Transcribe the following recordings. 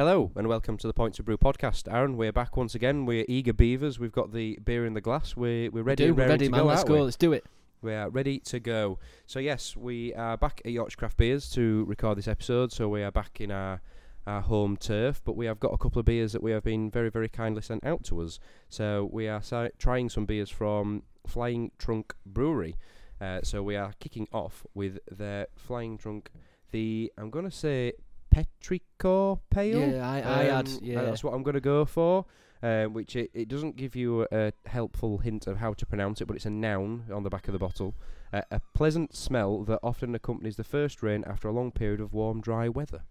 Hello and welcome to the Point to Brew podcast. Aaron, we're back once again. We're eager beavers. We've got the beer in the glass. We're we're ready. Do, we're ready, to man. go, Let's go. we? Let's do it. We are ready to go. So yes, we are back at Yorkshire Craft Beers to record this episode. So we are back in our our home turf, but we have got a couple of beers that we have been very very kindly sent out to us. So we are si- trying some beers from Flying Trunk Brewery. Uh, so we are kicking off with their Flying Trunk. The I'm gonna say Petrichor Pale. Yeah, I, I had. Um, Yeah, that's what I'm going to go for. Um, which it, it doesn't give you a, helpful hint of how to pronounce it, but it's a noun on the back of the bottle. Uh, a pleasant smell that often accompanies the first rain after a long period of warm, dry weather.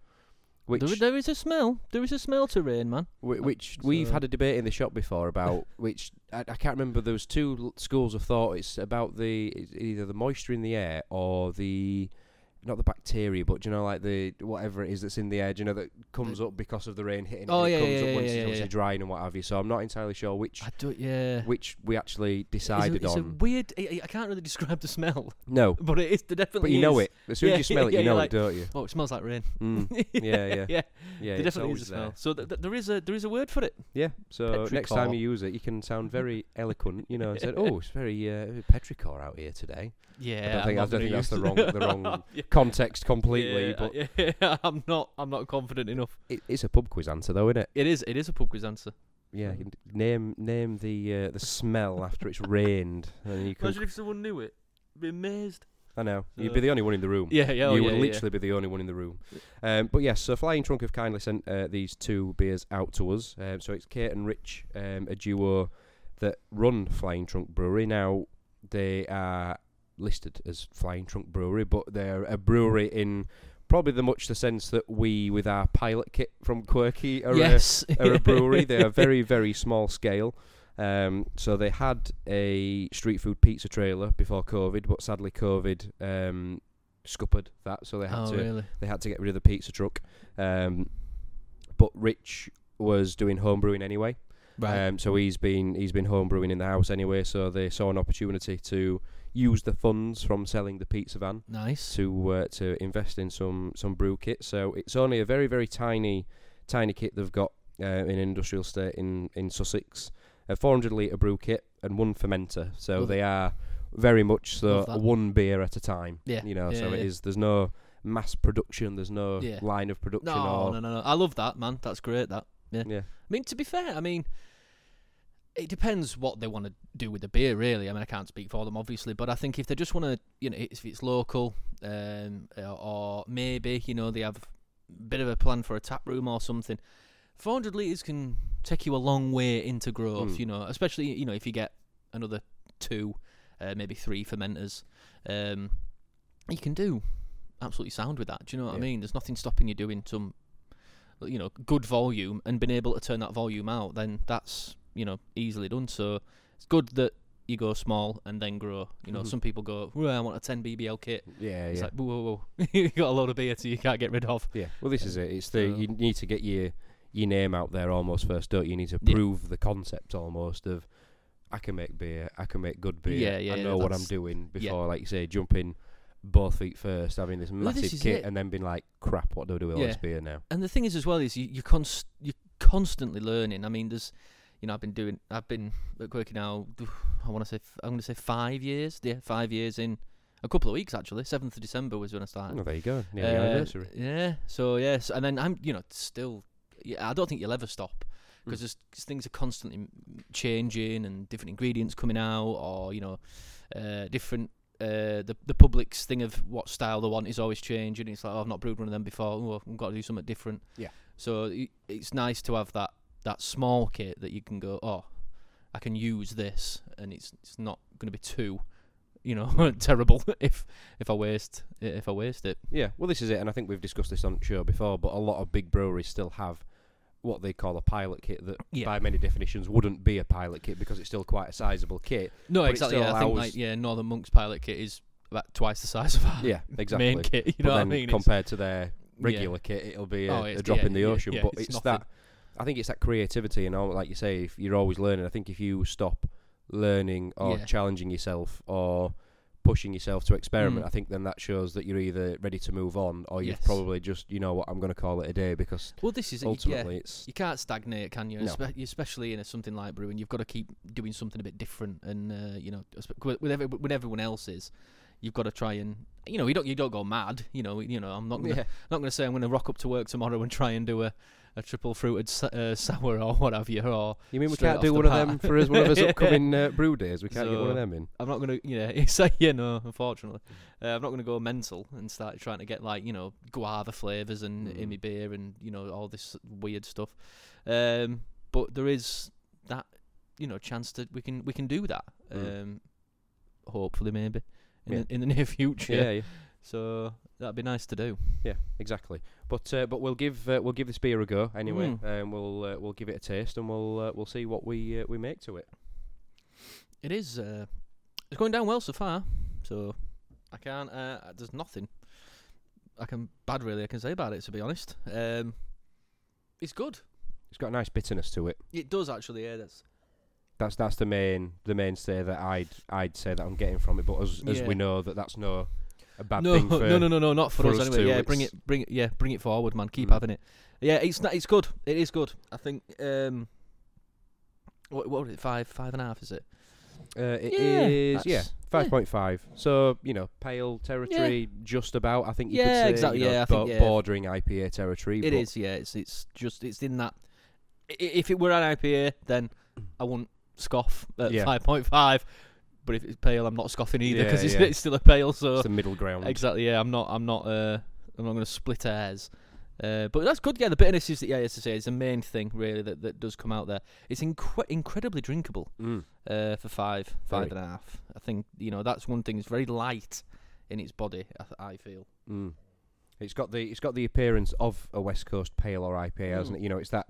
Which, there, there is a smell. There is a smell to rain, man. whi- which we've So- had a debate in the shop before about which I, I can't remember. There was two l- schools of thought. It's about the it's either the moisture in the air or the not the bacteria, but do you know, like the whatever it is that's in the air, you know, that comes up because of the rain hitting. Oh, it yeah, comes yeah, up yeah, once yeah, it's yeah, drying and what have you. So I'm not entirely sure which I do. Yeah. which we actually It's a- decided it's a, on. weird. I, I can't really describe the smell, no, but it is. There definitely. but you know is. it as soon as you smell it, you know like- it, don't you? Oh, it smells like rain. Mm. Yeah, yeah, yeah. yeah. there definitely is a smell. there. So th- th- there is a there is a word for it. Yeah. So next time you use it, you can sound very eloquent, you know, and said, "Oh, it's very uh, petrichor out here today." Yeah. I don't think, I don't think that's the wrong the wrong Yeah. context completely, Yeah, but yeah, I'm not. I'm not confident enough. it, it's a pub quiz answer, though, isn't it? It is. It is a pub quiz answer. Yeah. Mm. Name name the uh, the smell after it's rained, and you can. Imagine if someone knew it. Be amazed. I know you'd be the only one in the room. Yeah. Yeah. oh, you yeah, would yeah. literally be the only one in the room. Um, but yes, so Flying Trunk have kindly sent uh, these two beers out to us. Um, so it's Kate and Rich, um, a duo that run Flying Trunk Brewery. Now they are listed as Flying Trunk Brewery, but they're a brewery in probably the much the sense that we, with our pilot kit from Quirky, are, yes. a, are a brewery. they are very very small scale. Um, so they had a street food pizza trailer before COVID, but sadly COVID um, scuppered that, so they had oh to really? they had to get rid of the pizza truck. Um, but Rich was doing home brewing anyway, Right. um, so he's been he's been home brewing in the house anyway. So they saw an opportunity to use the funds from selling the pizza van nice. to uh, to invest in some some brew kit. So it's only a very very tiny tiny kit they've got uh, in an industrial state in in Sussex. A 400 litre brew kit and one fermenter. So Love they are very much so one beer at a time. Yeah, You know, so yeah, it yeah. is. There's no mass production. There's no Yeah. line of production. No, or, no, no, no. I love that, man. That's great. That. Yeah. I mean, to be fair, I mean, it depends what they want to do with the beer, really. I mean, I can't speak for them, obviously, but I think if they just want to, you know, if it's local, um, or maybe you know they have a bit of a plan for a tap room or something, 400 liters can take you a long way into growth. Mm. You know, especially you know if you get another two, uh, maybe three fermenters, um, you can do absolutely sound with that. Do you know what I mean? There's nothing stopping you doing some, you know, good volume and being able to turn that volume out. Then that's you know easily done. So it's good that you go small and then grow. You know, Mhm. some people go, well, I want a 10 BBL kit. Yeah, It's yeah, like, whoa, whoa, whoa. you got a load of beer so you can't get rid of. yeah. Well, this is it. It's the you need to get your your name out there almost first, don't you? You need to Yeah. prove the concept almost of I can make beer, I can make good beer. Yeah, yeah, I yeah, know what I'm doing yeah. before, like you say, jumping both feet first, having this Well, massive this kit, it. and then being like, crap, what do I do with all this beer now? And the thing is, as well, is you you const- you're constantly learning. I mean, there's, you know, I've been doing, I've been at Quirky now. I want to say, I'm going to say five years. Yeah, five years in a couple of weeks actually. Seventh of December was when I started. Oh, there you go. Yeah, Uh, anniversary. Yeah. So yes, and then I'm, you know, still. Yeah, I don't think you'll ever stop Hmm. because things are constantly changing and different ingredients coming out, or you know, uh, different. Uh, the the public's thing of what style they want is always changing. It's like oh, I've not brewed one of them before. Oh, I've got to do something different. Yeah. So it's nice to have that that small kit that you can go. Oh, I can use this, and it's it's not going to be too, you know, terrible if if I waste if I waste it. Yeah, well, this is it, and I think we've discussed this on the show before, but a lot of big breweries still have what they call a pilot kit that, Yeah. by many definitions, wouldn't be a pilot kit because it's still quite a sizable kit. No, exactly. Yeah, I think like yeah, Northern Monk's pilot kit is about twice the size of our Yeah, exactly. main kit. You but know what I mean? It's- compared to their yeah. regular kit, it'll be a, Oh, a drop yeah, in the ocean. yeah, but it's it's, that. I think it's that creativity, and all, like you say, if you're always learning, I think if you stop learning or Yeah. challenging yourself or pushing yourself to experiment, Mm. I think then that shows that you're either ready to move on or you've Yes. probably just you know what I'm going to call it a day because Well, this is ultimately Yeah, it's you can't stagnate, can you? No. Especially in a, something like brewing, you've got to keep doing something a bit different, and uh, you know, with with every, when everyone else is, you've got to try and you know, you don't you don't go mad. You know, you know, I'm not gonna, yeah. not going to say I'm going to rock up to work tomorrow and try and do a, a triple fruited uh, sour or what have you, or You mean we can't do one of them for us one of us upcoming uh, brew days? We can't get one of them in. I'm not going to, you know, say you know, unfortunately, uh, I'm not going to go mental and start trying to get like you know guava flavors and Mm. in my beer and you know all this weird stuff. Um, but there is that you know chance that we can we can do that. Mm. Um, hopefully, maybe in Yeah. the, in the near future. Yeah, yeah, So that'd be nice to do. yeah, exactly. But uh, but we'll give uh, we'll give this beer a go anyway, Mm. and we'll uh, we'll give it a taste, and we'll uh, we'll see what we uh, we make to it. It is. Uh, it's going down well so far. So I can't. Uh, there's nothing I can bad really I can say about it. To be honest, um, it's good. It's got a nice bitterness to it. It does actually. Yeah, that's That's that's the main the mainstay that I'd I'd say that I'm getting from it. But as as Yeah. we know that that's no a bad no, thing for no, no, no, no, not for, for us, us anyway. too, Yeah, bring it, bring it, yeah, bring it forward, man. Keep Mm. having it. Yeah, it's not, it's good. It is good. I think. Um, what what was it? Five, five and a half, is it? Uh, it Yeah, is yeah five point five. So you know pale territory, just about. I think you could Yeah, say exactly, you know, yeah, I think, yeah. bordering IPA territory. It is. Yeah, it's it's just it's in that. i- If it were an IPA, then I wouldn't scoff at Yeah. five point five. But if it's pale, I'm not scoffing either because Yeah, it's, yeah. it's still a pale. So It's the middle ground. Exactly. Yeah, I'm not. I'm not. Uh, I'm not going to split hairs. Uh, but that's good. Yeah, the bitterness is. Yeah, as I say, is the main thing really that, that does come out there. It's incre- incredibly drinkable Mm. uh, for five, five Very. and a half. I think you know that's one thing. It's very light in its body. I, th- I feel. Mm. It's got the it's got the appearance of a West Coast pale or IPA, hasn't Mm. it? You know, it's that.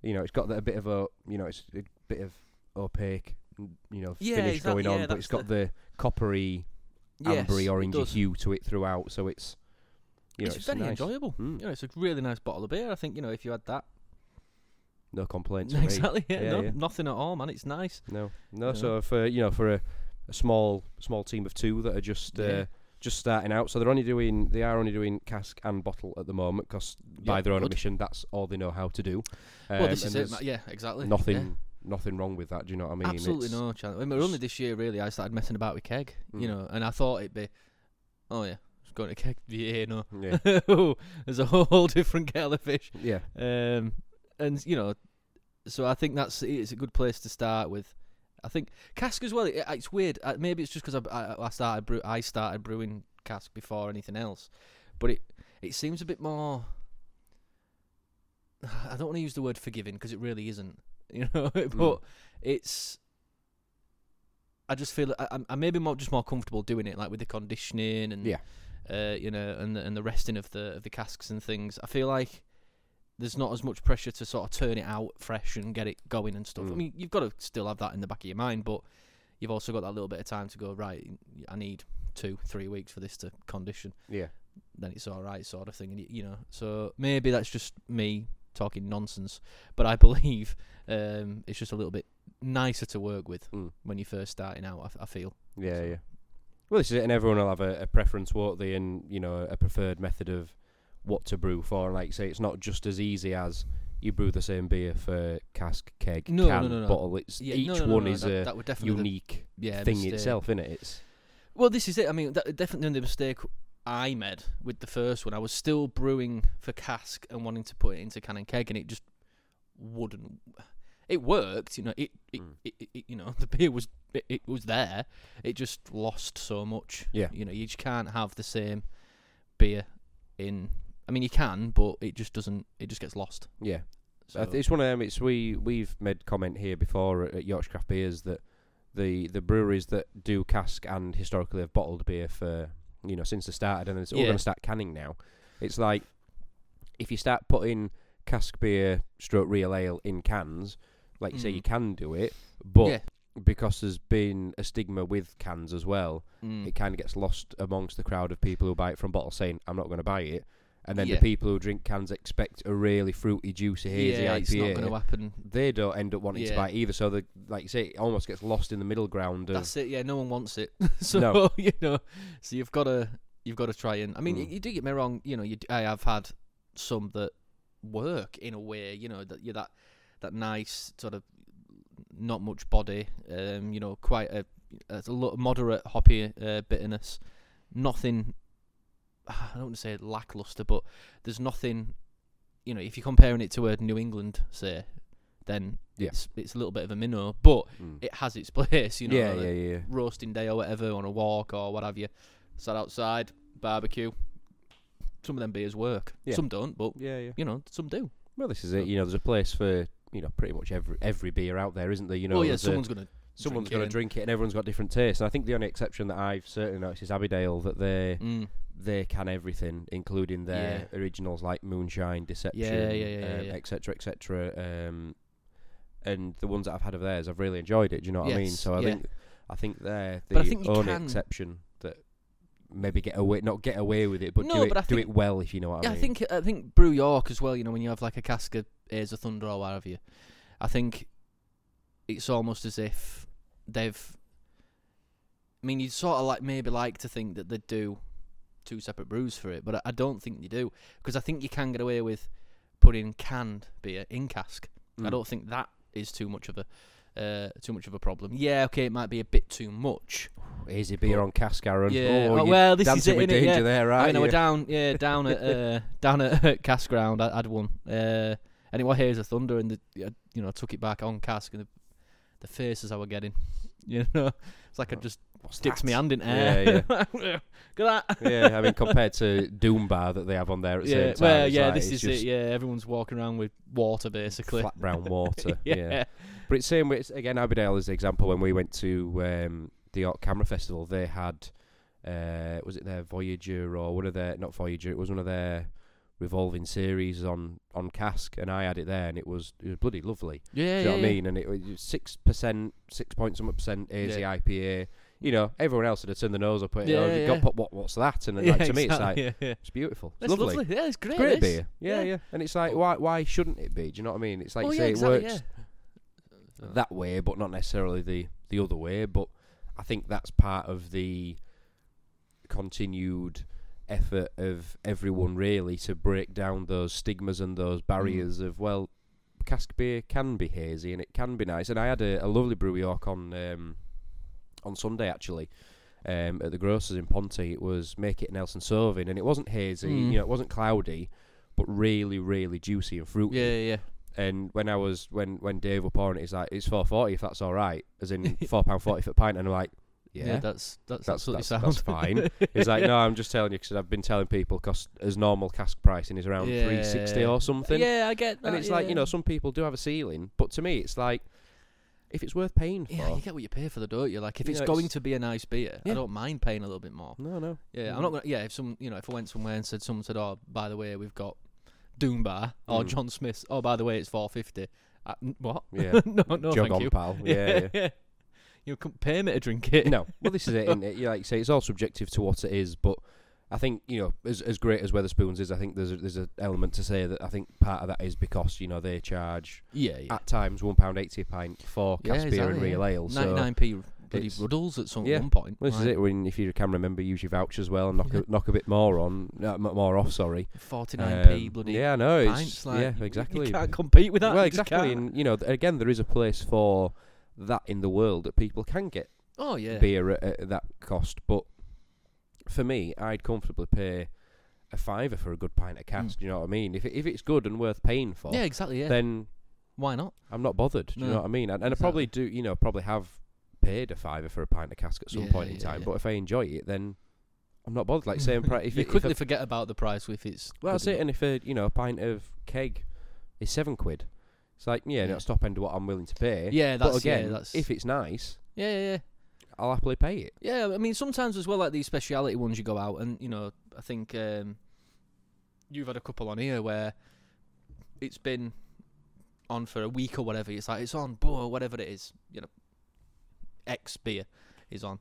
You know, it's got that a bit of a you know, it's a bit of opaque, you know, Yeah, finish exactly, going on, yeah, but it's got the, coppery, Yes, ambery, orangey hue to it throughout. So it's you know, it's, it's, very nice. enjoyable. Mm. You know, it's a really nice bottle of beer. I think you know if you had that. No complaints. exactly. Yeah, Yeah, no, yeah. nothing at all, man. It's nice. No, no. So for you know, for a, a small small team of two that are just uh, just starting out, so they're only doing they are only doing cask and bottle at the moment because by their own good. admission, that's all they know how to do. well, Um, this is it. Yeah, exactly. Nothing, nothing wrong with that. Do you know what I mean? Absolutely It's- no chance. I mean, only this year, really, I started messing about with keg, you Mm. know, and I thought it'd be, oh yeah, it's going to keg Yeah, no. Yeah, There's a whole different kettle of fish. yeah, Um, and, you know, so I think that's it's a good place to start with. I think cask as well. It, it's weird. Uh, maybe it's just because I, I, I started brew, I started brewing cask before anything else, but it it seems a bit more. I don't want to use the word forgiving because it really isn't, you know. but Mm. it's. I just feel I, I'm- I'm maybe more just more comfortable doing it, like with the conditioning and yeah. uh, you know, and the, and the resting of the of the casks and things. I feel like there's not as much pressure to sort of turn it out fresh and get it going and stuff. I Mm. mean, you've got to still have that in the back of your mind, but you've also got that little bit of time to go. Right, I need two, three weeks for this to condition. Yeah, Then it's all right, sort of thing. And you know, so maybe that's just me talking nonsense, but I believe um, it's just a little bit nicer to work with Mm. when you're first starting out. I, f- I feel. yeah, So- yeah. Well, this is it, and everyone will have a, a preference, won't they? And you know, a preferred method of what to brew for. And like say, it's not just as easy as you brew the same beer for cask, keg, No, can, no, no. bottle. It's Yeah, each no, no, no, one is that, a that would definitely the- unique yeah, thing mistake. itself, innit? It's Well, this is it. I mean, that, definitely the mistake I made with the first one. I was still brewing for cask and wanting to put it into can and keg, and it just wouldn't. It worked, you know. It, it, Mm. it, it, you know, the beer was it, it was there. It just lost so much. Yeah. You know, you just can't have the same beer in. I mean, you can, but it just doesn't. It just gets lost. yeah. So, it's one of them. It's we we've made comment here before at, at Yorkshire Craft Beers that the the breweries that do cask and historically have bottled beer for you know since they started and it's all Yeah. going to start canning now. It's like if you start putting cask beer, stroke real ale in cans, like you say, you Mm. can do it, but yeah. because there's been a stigma with cans as well, Mm. it kind of gets lost amongst the crowd of people who buy it from bottles, saying, "I'm not going to buy it." And then Yeah. the people who drink cans expect a really fruity, juicy, hazy yeah, IPA. it's not going to happen. they don't end up wanting to buy it either. So the like you say, it almost gets lost in the middle ground. Of, That's it. Yeah, no one wants it. so No. you know, so you've got to you've got to try and. I mean, Mm. you, you do get me wrong. You know, you, I have had some that work in a way. You know, that you're that that nice sort of not much body. Um, you know, quite a a lot moderate hoppy uh, bitterness. Nothing. I don't want to say lackluster, but there's nothing. You know, if you're comparing it to a New England, say, then Yeah. it's it's a little bit of a minnow, but Mm. it has its place. You know, yeah, yeah, yeah. roasting day or whatever on a walk or what have you. Sat outside, barbecue. Some of them beers work. Yeah. Some don't, but Yeah, yeah. you know, some do. Well, this is it. You know, there's a place for you know pretty much every every beer out there, isn't there? You know, oh yeah, there's a- someone's gonna. Someone's going to drink it, and everyone's got different tastes. And I think the only exception that I've certainly noticed is Abbeydale that they Mm. they can everything, including their originals like Moonshine, Deception, Yeah, yeah, yeah, um, yeah. etc., etc. Um, and the ones that I've had of theirs, I've really enjoyed it. Do you know what I mean? So I yeah. think I think they're the But I think you only exception that maybe get away, not get away with it, but No, do it but do it well, if you know what Yeah, I I think I think Brew York as well. You know, when you have like a cask of Haze of Thunder or what have you, I think it's almost as if they've. I mean, you'd sort of like maybe like to think that they'd do two separate brews for it, but I, don't think they do because I think you can get away with putting canned beer in cask. I Mm. don't think that is too much of a uh, too much of a problem. Yeah, okay, it might be a bit too much. Easy beer on cask, Aaron. Yeah, Oh, oh, well, this is it, with danger Yeah. there, right? I mean, I you? were down, yeah, down at uh, down at Cask Ground. I, I'd won, uh, and it was Haze of Thunder, and the, I, you know, took it back on Cask, and the, faces I were getting, you know, it's like I Oh, just What's sticks that? me hand in air. Yeah, Look at that. yeah, I mean, compared to Doom Bar that they have on there at the yeah, same time. well, yeah, like, this is it. Yeah, everyone's walking around with water basically. Flat brown water. yeah. yeah. But it's same with again Abbeydale is the example when we went to um, the Art Camera Festival. They had uh, was it their Voyager or one of their not Voyager? It was one of their revolving series on on cask, and I had it there, and it was it was bloody lovely. yeah, Do you know yeah, what I mean? And it was six percent, six point something percent hazy Yeah. IPA. You know, everyone else would have turned the nose up at it. Yeah, oh, yeah, God, yeah. what, what's that? And then, Yeah, like, to me, it's like yeah, yeah. it's beautiful. It's That's lovely. lovely. Yeah, it's great. It's great this. beer. Yeah, yeah, Yeah. And it's like, why why shouldn't it be? Do you know what I mean? It's like oh you yeah, say, exactly, it works yeah. that way, but not necessarily the the other way. But I think that's part of the continued effort of everyone really to break down those stigmas and those barriers of well, cask beer can be hazy and it can be nice. And I had a, a lovely brew York on um, on Sunday actually. Um, at the grocers in Ponte, it was make it Nelson Sauvin, and it wasn't hazy, Mm. you know, it wasn't cloudy, but really, really juicy and fruity. Yeah, yeah, yeah. And when I was when when Dave were pouring it, he's like, "It's four forty if that's all right," as in four pound forty for a pint. And I'm like, "Yeah, that's that's, that's absolutely that's, sound. that's fine." He's like, "No, I'm just telling you because I've been telling people because as normal cask pricing is around Yeah. three sixty or something." Yeah, I get that. and it's like you know, some people do have a ceiling, but to me, it's like if it's worth paying for. Yeah, you get what you pay for, the don't you? Like if You it's know, going it's- to be a nice beer, Yeah. I don't mind paying a little bit more. no, no. Yeah, I'm Mm. not gonna. Yeah, if some, you know, if I went somewhere and said someone said, "Oh, by the way, we've got Doom Bar or Mm. John Smith's," oh, by the way, it's four fifty. Uh, what? Yeah. no, no, Jog thank on, you. pal. Yeah, yeah. you couldn't pay me to drink it. no, well, this is it. Isn't it? You like you say, it's all subjective to what it is, but I think you know, as as great as Wetherspoons is, I think there's a, there's an element to say that I think part of that is because you know they charge Yeah, yeah. at times one pound eighty a pint for Yeah, cast beer and real yeah. ale. 99p bloody Ruddles at some yeah. one point. well, this is it. When if you can remember, use your voucher as well and knock Yeah. a, knock a bit more on, uh, more off. Sorry. 49p Um, bloody yeah, no, it's pints. Like, yeah, exactly. You can't compete with that. well, exactly, and you know, again, there is a place for that in the world that people can get Oh yeah. beer at, at that cost. But for me, I'd comfortably pay a fiver for a good pint of cask. Do you know what I mean? If it, if it's good and worth paying for, Mm. Yeah, exactly. Yeah. then Why not? I'm not bothered. Do you know what I mean? And, and I probably do. You know, probably have paid a fiver for a pint of cask at some Yeah, point in yeah, time. But if I enjoy it, then I'm not bothered. Like same price. If you it, if quickly a, forget about the price if it's. well, that's it. enough. And if a you know a pint of keg is seven quid, it's like yeah, Yeah. not top end of what I'm willing to pay. Yeah, that's but again, yeah, that's if it's nice, yeah, yeah, yeah. I'll happily pay it. Yeah, I mean sometimes as well, like these speciality ones, you go out and you know, I think um, you've had a couple on here where it's been on for a week or whatever. It's like it's on, boy, whatever it is, you know, X beer is on.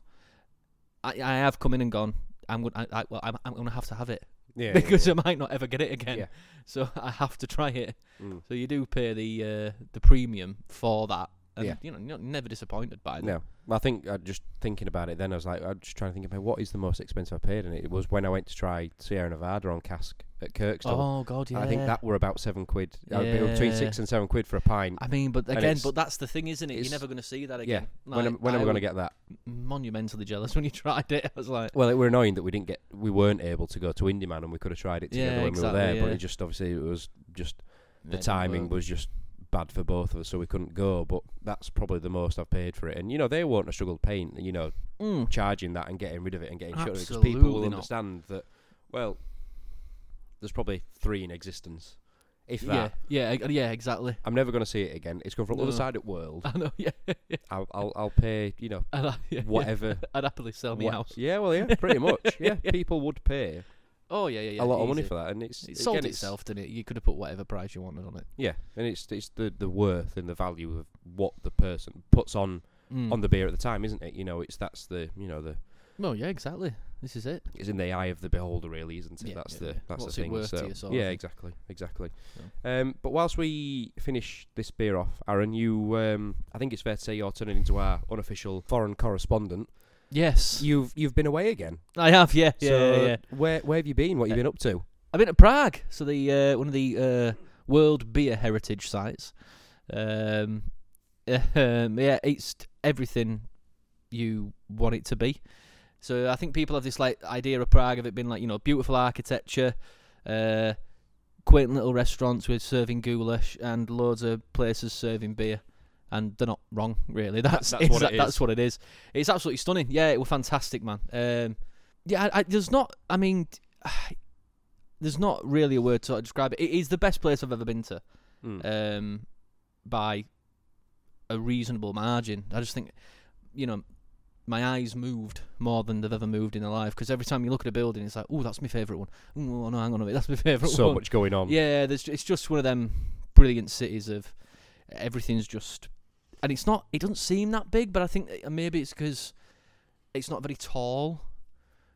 I I have come in and gone. I'm going. I, I, well, I'm, I'm going to have to have it. Yeah, because yeah. I might not ever get it again. Yeah. So I have to try it. Mm. So you do pay the uh, the premium for that, and Yeah. you know you're never disappointed by them. No, I think uh, just thinking about it, then I was like, I'm just trying to think about what is the most expensive I paid, and it was when I went to try Sierra Nevada on cask at Kirkstall. Oh God, yeah. I think that were about seven quid. Uh, between six and seven quid for a pint. I mean, but again, but that's the thing, isn't it? You're never going to see that Yeah. again. when am, Like, when am I going to get that? Monumentally jealous when you tried it. I was like, Well, it were annoying that we didn't get, we weren't able to go to Indy Man, and we could have tried it together Yeah, when exactly, we were there. But it just obviously it was just the timing was just bad for both of us, so we couldn't go. But that's probably the most I've paid for it. And you know, they won't have struggled paying, you know, Mm. charging that and getting rid of it and getting shut of it because people will not. understand that. Well, there's probably three in existence, if Yeah, that. yeah, e- yeah, exactly. I'm never going to see it again. It's come from the other side of the world. I know. Yeah, I'll, I'll, I'll pay, you know, I'd, yeah, whatever. I'd happily sell my house. Yeah, well, yeah, pretty much. Yeah, Yeah. people would pay Oh yeah, yeah, yeah. a lot of money for that, and it's It again, sold it's- itself, didn't it? You could have put whatever price you wanted on it. Yeah, and it's it's the the worth and the value of what the person puts on Mm. on the beer at the time, isn't it? You know, it's that's the you know the Oh yeah, exactly. This is it. it's in the eye of the beholder, really, isn't it? Yeah, that's yeah, the that's What's the thing. so yeah, exactly, exactly. Um, but whilst we finish this beer off, Aaron, you um, I think it's fair to say you're turning into our unofficial foreign correspondent. Yes, You've you've been away again. I have. Yeah, yeah, so yeah, yeah. Where where have you been? What have you Uh, been up to? I've been to Prague, so the uh, one of the uh, World Beer Heritage sites. Um, um, yeah, it's everything you want it to be. So I think people have this like idea of Prague of it being like you know beautiful architecture, uh, quaint little restaurants with serving goulash and loads of places serving beer. And they're not wrong, really. That's That's what it exact- is. That's what it is. It's absolutely stunning. Yeah, it was fantastic, man. Um, yeah, I, I, there's not. I mean, there's not really a word to describe it. It is the best place I've ever been to, Mm. um, by a reasonable margin. I just think, you know, my eyes moved more than they've ever moved in their life. Because every time you look at a building, it's like, oh, that's my favourite one. Oh no, hang on a minute, that's my favourite so one. much going on. Yeah, there's, it's just one of them brilliant cities of everything's just, and it's not. It doesn't seem that big, but I think that maybe it's because it's not very tall,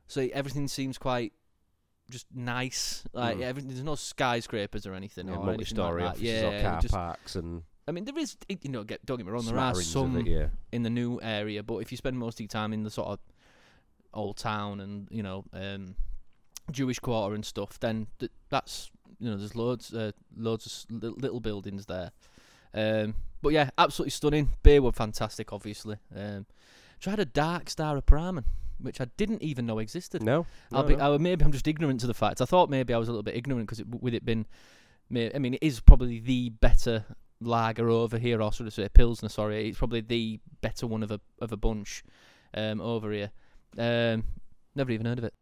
so everything seems quite just nice. Like Mm. everything, there's no skyscrapers or anything. Yeah, or multi-story anything like offices Yeah, or car just, parks and I mean, there is. You know, get don't get me wrong. There are some it, yeah. in the new area, but if you spend most of your time in the sort of old town and you know um, Jewish quarter and stuff, then th- that's you know there's loads uh, loads of little buildings there. Um, but yeah, absolutely stunning. Beer were fantastic, obviously. Um, tried a dark Staropramen, which I didn't even know existed. No, I'll be, no. I, maybe I'm just ignorant to the fact. I thought maybe I was a little bit ignorant because it, with it been, I mean, it is probably the better lager over here, or sort of say pilsner. Sorry, it's probably the better one of a of a bunch um, over here. Um, never even heard of it.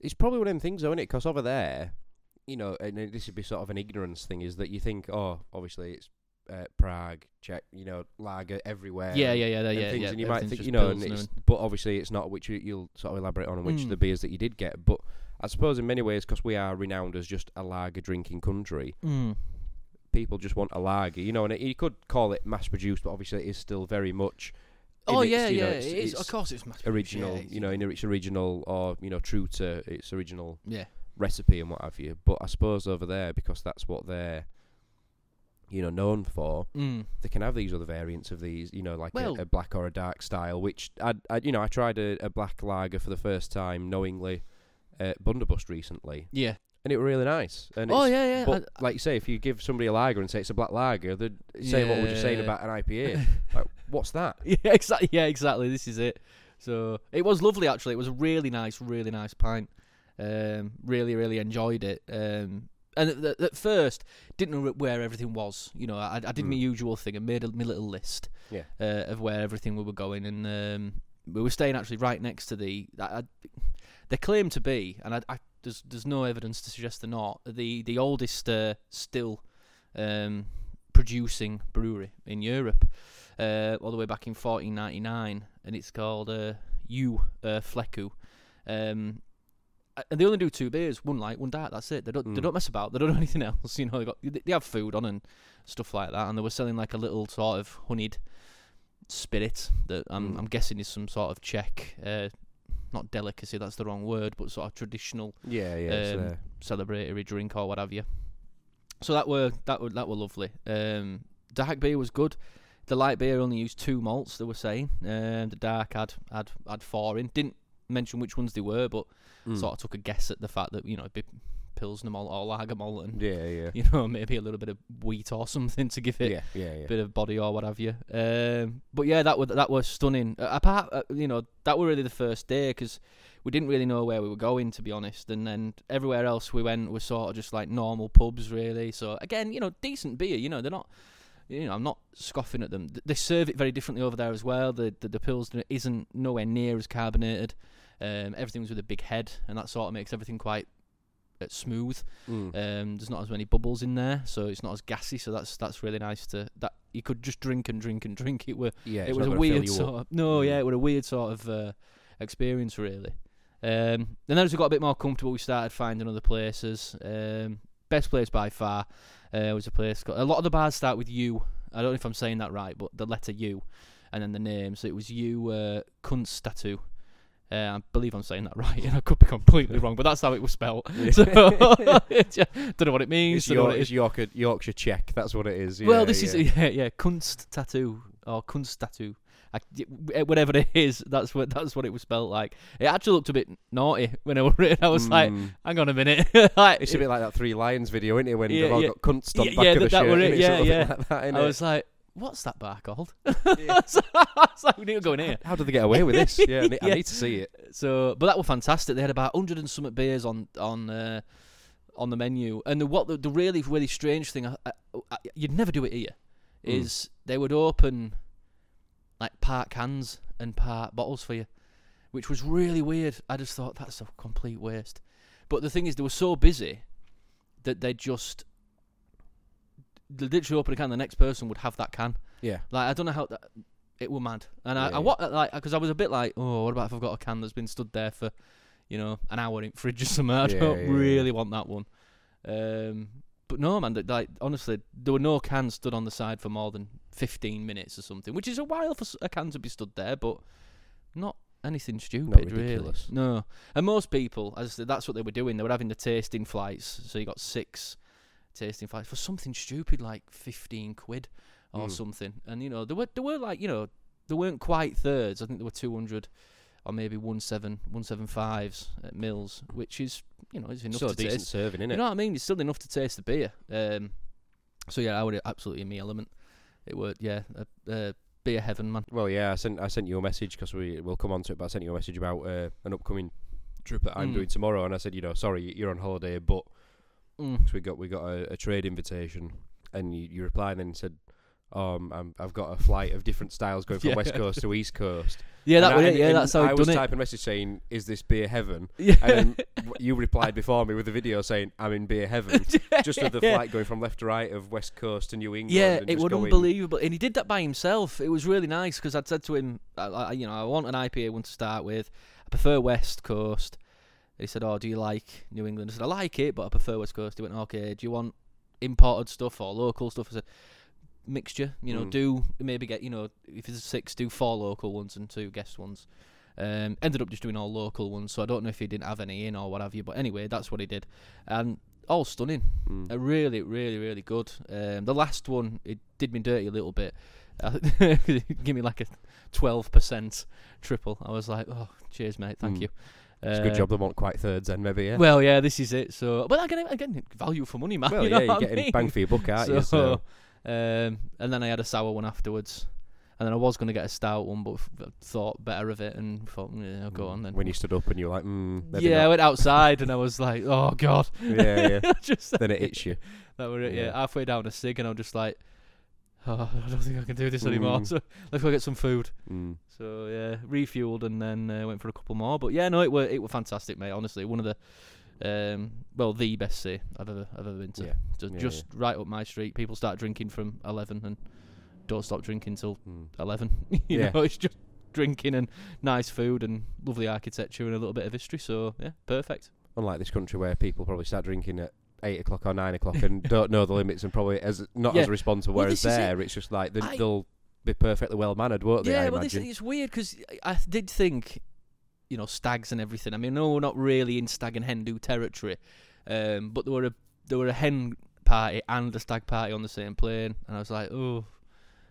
It's probably one of them things, though, isn't it? Because over there, you know, and this would be sort of an ignorance thing, is that you think, oh, obviously it's uh, Prague, Czech, you know, lager everywhere. yeah, and- yeah, yeah, and yeah, things, yeah. and you might think, you know, and it's, but obviously it's not, which you, you'll sort of elaborate on, which Mm. the beers that you did get. But I suppose in many ways, because we are renowned as just a lager drinking country, Mm. people just want a lager, you know, and it, you could call it mass produced, but obviously it is still very much. Oh its, yeah, you yeah. know, it's, it is. it's Of course, it's mass original, yeah, you know, in its original or you know, true to its original Yeah. recipe and what have you. But I suppose over there, because that's what they're, you know, known for, Mm. they can have these other variants of these, you know, like Well- a, a black or a dark style. Which I, I you know, I tried a, a black lager for the first time knowingly at Bundobust recently, Yeah. and it was really nice. And Oh yeah, yeah. but like you say, if you give somebody a lager and say it's a black lager, they'd say what we're just saying about an IPA. like, what's that? Yeah, exactly. Yeah, exactly. This is it. So it was lovely. Actually, it was a really nice, really nice pint. Um, really, really enjoyed it. Um, and at, first, didn't know where everything was. You know, I, I did my Mm. usual thing and made a, my little list Yeah. uh, of where everything we were going, and um, we were staying actually right next to the. I, I, they claim to be, and I, I, there's there's no evidence to suggest they're not the the oldest uh, still um, producing brewery in Europe, uh, all the way back in 1499, and it's called uh, U uh, Fleku. Um, and they only do two beers, one light, one dark. That's it. They don't they Mm. don't mess about. They don't do anything else. You know, they got they they have food on and stuff like that, and they were selling like a little sort of honeyed spirit that I'm Mm. I'm guessing is some sort of Czech uh, not delicacy. That's the wrong word, but sort of traditional Yeah, yeah. Um, uh, celebratory drink or what have you. So that were that were that were lovely. Um, dark beer was good. The light beer only used two malts. They were saying. Um, the dark had had had four in. Didn't mention which ones they were, but mm. sort of took a guess at the fact that you know it'd be pilsner malt or lager malt and Yeah, yeah. you know maybe a little bit of wheat or something to give it Yeah, yeah, yeah. bit of body or what have you. Um, but yeah, that was that was stunning. Uh, apart, uh, you know, that were really the first day because we didn't really know where we were going to be honest. And then everywhere else we went was sort of just like normal pubs really. So again, you know, decent beer. You know, they're not. You know, I'm not scoffing at them. They serve it very differently over there as well. The the, the pilsner isn't nowhere near as carbonated. Um, everything's with a big head, and that sort of makes everything quite uh, smooth. Mm. Um, there's not as many bubbles in there, so it's not as gassy. So that's that's really nice to that you could just drink and drink and drink. It were yeah, it was a weird you up. sort of no, Mm. yeah, it was a weird sort of uh, experience really. Um, and then as we got a bit more comfortable, we started finding other places. Um, best place by far uh, was a place. Got, a lot of the bars start with U. I don't know if I'm saying that right, but the letter U, and then the name. So it was U uh, Kunststatu. Uh, I believe I'm saying that right, and I could be completely wrong, but that's how it was spelled. Yeah. So don't know what it means. It's, York, it it's. Yorkshire, Yorkshire Czech. That's what it is. well, this yeah. is yeah, yeah, Kunst tattoo or Kunst tattoo. I, whatever it is, that's what that's what it was spelled like. It actually looked a bit naughty when I read it. I was like, Mm. hang on a minute. like, It's a bit like that Three Lions video, isn't it? When Yeah, they've all yeah. got cunts on Yeah, the back yeah, of the that- shirt. were it, yeah, yeah. Like that, I innit? was like, what's that bar called? Yeah. so I was like, we need to go in here. How did they get away with this? Yeah, I need, I Yeah. need to see it. So, but that were fantastic. They had about hundred and something beers on on uh, on the menu, and the what the, the really really strange thing, I, I, I, you'd never do it here, Mm. is they would open like part cans and part bottles for you, which was really weird. I just thought that's a complete waste. But the thing is, they were so busy that they just literally open a can. The next person would have that can. Yeah. Like I don't know how that it were mad, and I, Yeah, I what like because I was a bit like, oh, what about if I've got a can that's been stood there for, you know, an hour in fridge or something? I Yeah, don't yeah, really want that one. Um, but no, man, like honestly, there were no cans stood on the side for more than fifteen minutes or something, which is a while for a can to be stood there, but not anything stupid, really. ridiculous. No, and most people, as I said, that's what they were doing. They were having the tasting flights, so you got six tasting flights for something stupid like fifteen quid or Mm. something. And you know, there were there were like you know, there weren't quite thirds. I think there were two hundred or maybe one seven one seven fives at mils, which is you know is enough Still a to decent taste. serving, isn't You know what I mean? It's still enough to taste the beer. Um, so yeah, I would absolutely in me element. It would yeah, uh, uh, beer heaven, man. Well, yeah, I sent I sent you a message because we will come on to it, but I sent you a message about uh, an upcoming trip that I'm Mm. doing tomorrow, and I said, you know, sorry, you're on holiday, but Mm. 'cause we got we got a, a trade invitation, and you, you replied and said, um, I'm, I've got a flight of different styles going from Yeah. West Coast to East Coast. Yeah, that And was I, it. Yeah, and that's how I was done it. typing a message saying, "Is this beer heaven?" Yeah. And then w- you replied before me with a video saying, "I'm in beer heaven." just with the flight going from left to right of West Coast to New England. Yeah, and it just was going- unbelievable, and he did that by himself. It was really nice because I'd said to him, I, I, you know, I want an IPA one to start with. I prefer West Coast. He said, "Oh, do you like New England?" I said, "I like it, but I prefer West Coast." He went, "Okay, do you want imported stuff or local stuff?" I said, "Mixture. You know, Mm. do maybe get you know if it's six, do four local ones and two guest ones." Um, ended up just doing all local ones, so I don't know if he didn't have any in or what have you. But anyway, that's what he did, and all stunning. Mm. Uh, really, really, really good. Um, the last one, it did me dirty a little bit. Give me like a twelve percent triple. I was like, oh, cheers, mate, thank Mm. you. It's a good Uh, job they weren't quite thirds then, maybe. Yeah. Well, yeah, this is it. So, but again, again, value for money, man. Well, you yeah, you're I getting mean? bang for your buck, aren't you? So, um, and then I had a sour one afterwards, and then I was going to get a stout one, but f- thought better of it and thought, yeah, I'll go mm, on then. When you stood up and you were like, mm, yeah, I went outside and I was like, oh god. yeah, yeah. just Then it hits you. That were it, yeah. Yeah. Halfway down a cig, and I'm just like, oh, I don't think I can do this anymore. Mm. So let's go get some food. Mm. So yeah, refueled and then uh, went for a couple more. But yeah, no, it were it were fantastic, mate. Honestly, one of the, um, well, the best sea I've ever I've ever been to. Yeah. Just, Yeah, just right up my street. People start drinking from eleven and don't stop drinking till Mm. eleven. you Yeah. know, it's just drinking and nice food and lovely architecture and a little bit of history. So yeah, perfect. Unlike this country where people probably start drinking at eight o'clock or nine o'clock and don't know the limits and probably as not Yeah. as responsible. Well, Whereas is it. there, it's just like they, I- they'll be perfectly well mannered, won't they? yeah, I well, this it's weird because I did think you know stags and everything. I mean, no, we're not really in stag and hen do territory, um, but there were a there were a hen party and a stag party on the same plane, and I was like, oh,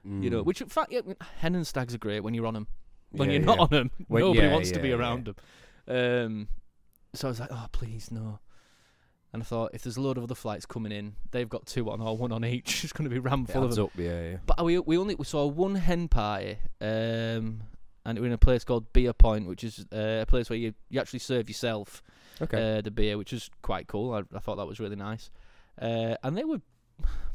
you know, Mm. which in fact, yeah, hen and stags are great when you're on them. When Yeah, you're not on them, When- nobody wants to be around them. Um, so I was like, oh please no. And I thought if there's a load of other flights coming in, they've got two on or one on each. It's going to be rammed full of them. up, yeah, yeah. But we we only we saw one hen party, um, and we're in a place called Beer Point, which is uh, a place where you, you actually serve yourself Okay. uh, the beer, which is quite cool. I, I thought that was really nice. Uh, and they were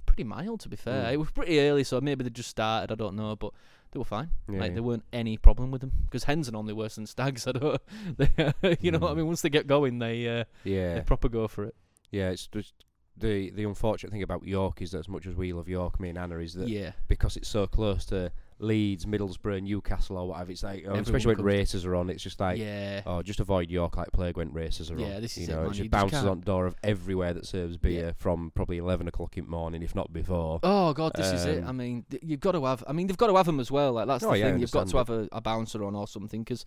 pretty mild, to be fair. Mm. It was pretty early, so maybe they just started. I don't know, but they were fine. yeah, like yeah. there weren't any problem with them because hens are normally worse than stags. I don't. They, you know what I Mm. mean? Once they get going, they uh, yeah. they proper go for it. Yeah, it's just the the unfortunate thing about York is that as much as we love York, me and Anna, is that Yeah, because it's so close to Leeds, Middlesbrough, Newcastle, or whatever, it's like, oh, especially when races are on, it's just like, yeah. oh, just avoid York like plague when races are on. Yeah, this you is it, know, man. it just just bounces can't- on the door of everywhere that serves beer from probably eleven o'clock in the morning, if not before. Oh god, this is it. Um, I mean, th- you've got to have. I mean, they've got to have them as well. Like that's Oh, the yeah, thing. You've got to have a, a bouncer on or something because.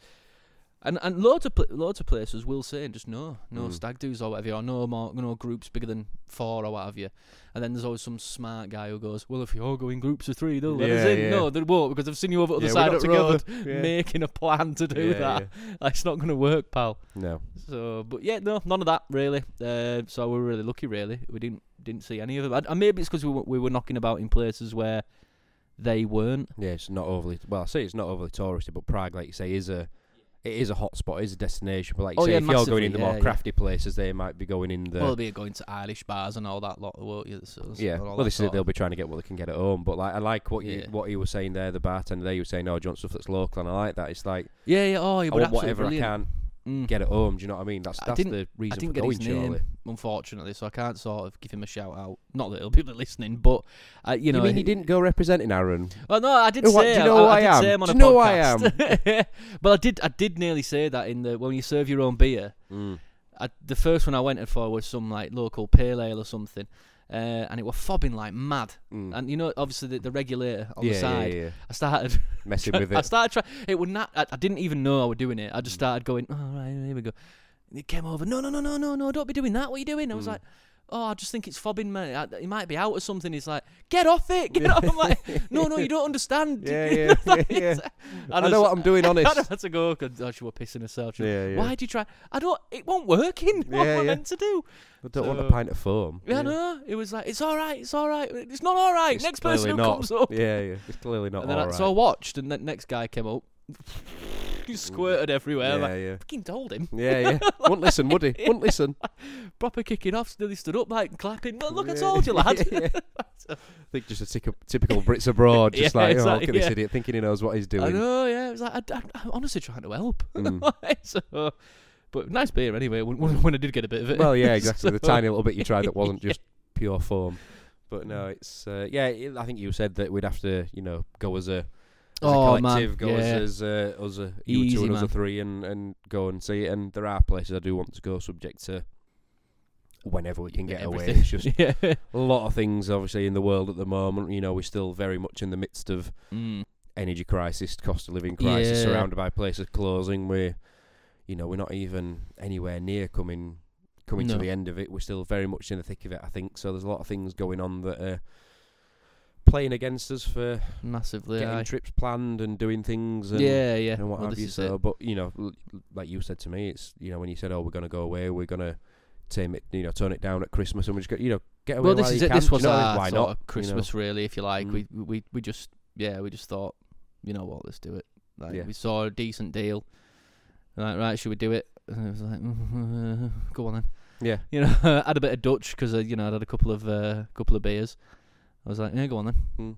And and loads of loads of places will say just no, no Mm. stag do's or whatever, or no more, no groups bigger than four or what have you. And then there's always some smart guy who goes, well, if you all go in groups of three, they'll let us in. yeah. No, they won't because I've seen you over the other Yeah, side of the road. Making a plan to do that. It's not going to work, pal. No. So, but yeah, no, none of that really. Uh, so we're really lucky, really. We didn't didn't see any of them. And- And maybe it's because we were, we were knocking about in places where they weren't. Yeah, it's not overly. Well, I say it's not overly touristy, but Prague, like you say, is a it is a hot spot, it is a destination. But like you Oh, say, yeah, if you're going in the yeah, more yeah. crafty places, they might be going in the. well, they'll be going to Irish bars and all that lot, won't you? So, yeah, well, this is it. They'll be trying to get what they can get at home. But like, I like what you Yeah. what he was saying there. The bartender there, he were saying, "Oh, do you want stuff that's local?" And I like that. It's like Yeah, yeah. Oh, I want whatever I can Mm. get it home. Do you know what I mean? That's that's the reason I didn't for get going. his name, surely. unfortunately, so I can't sort of give him a shout out. Not that he'll be listening, but uh, you know, You mean he- didn't go representing Aaron? Well, no, I did Oh, say. do you know I, who I, did am? say him on Do a you know who I podcast. but I did. I did nearly say that in the when you serve your own beer. Mm. I, the first one I went for was some like local pale ale or something, uh, and it was fobbing like mad. Mm. And you know, obviously the, the regulator on the side. yeah, yeah, yeah. I started. messing with it. I it. started trying. It would not. I, I didn't even know I was doing it. I just Mm. started going. Oh right, here we go. And it came over. No, no, no, no, no, no. Don't be doing that. What are you doing? I was Mm. like. Oh, I just think it's fobbing, man. I- He might be out or something. He's like, get off it, get off. I'm like, no, no, you don't understand. Yeah, yeah, yeah, yeah. I know what I'm doing, honest. I had to go because oh, she was pissing herself. She Yeah, yeah. Why'd you try? I don't. It won't work in. What Yeah, am I yeah. meant to do? I don't want a pint of foam. Yeah, no. It was like, it's all right. It's all right. It's not all right. It's next person who not. comes up. Yeah, yeah. It's clearly not and then I, so I watched, and the next guy came up. he squirted everywhere. yeah, Like, yeah. fucking told him. Yeah, yeah. Wouldn't listen, would he? Wouldn't listen. Proper kicking off. Still, he stood up like clapping. Well, look, I told you, lad. Yeah. I think just a tic- typical Brits abroad, just like, oh, exactly, look at this idiot thinking he knows what he's I doing. know. Yeah, it was like I, I, I'm honestly trying to help. Mm. so, but nice beer anyway. When, when, I did get a bit of it. Well, yeah, exactly. the tiny little bit you tried that wasn't just pure foam. But no, it's uh, yeah. I think you said that we'd have to, you know, go as a, as Oh, a man, go yeah. as, as uh, us a you Easy, two and us a three, and and go and see it. And there are places I do want to go, subject to whenever we can get away. Everything. It's just yeah. a lot of things, obviously, in the world at the moment. You know, we're still very much in the midst of Mm. energy crisis, cost of living crisis, Yeah. surrounded by places closing. We're, you know, we're not even anywhere near coming coming to the end of it. We're still very much in the thick of it. I think so. There's a lot of things going on that are playing against us for Massively. getting aye. trips planned and doing things. And, yeah, yeah. And what Well, have you? So, it. but you know, l- like you said to me, it's you know when you said, "Oh, we're gonna go away, we're gonna tame it, you know, turn it down at Christmas, and we just go, you know, get away Well, this is it. can." This Do you was know what I mean? our why sort not? of you know? Christmas, really, if you like. Mm. We we we just yeah, we just thought, you know what, let's do it. Like Yeah. we saw a decent deal. Like right, should we do it? And I was like, go on then. Yeah, You know, I had a bit of Dutch because you know I'd had a couple of uh, couple of beers. I was like, yeah, go on then. Mm.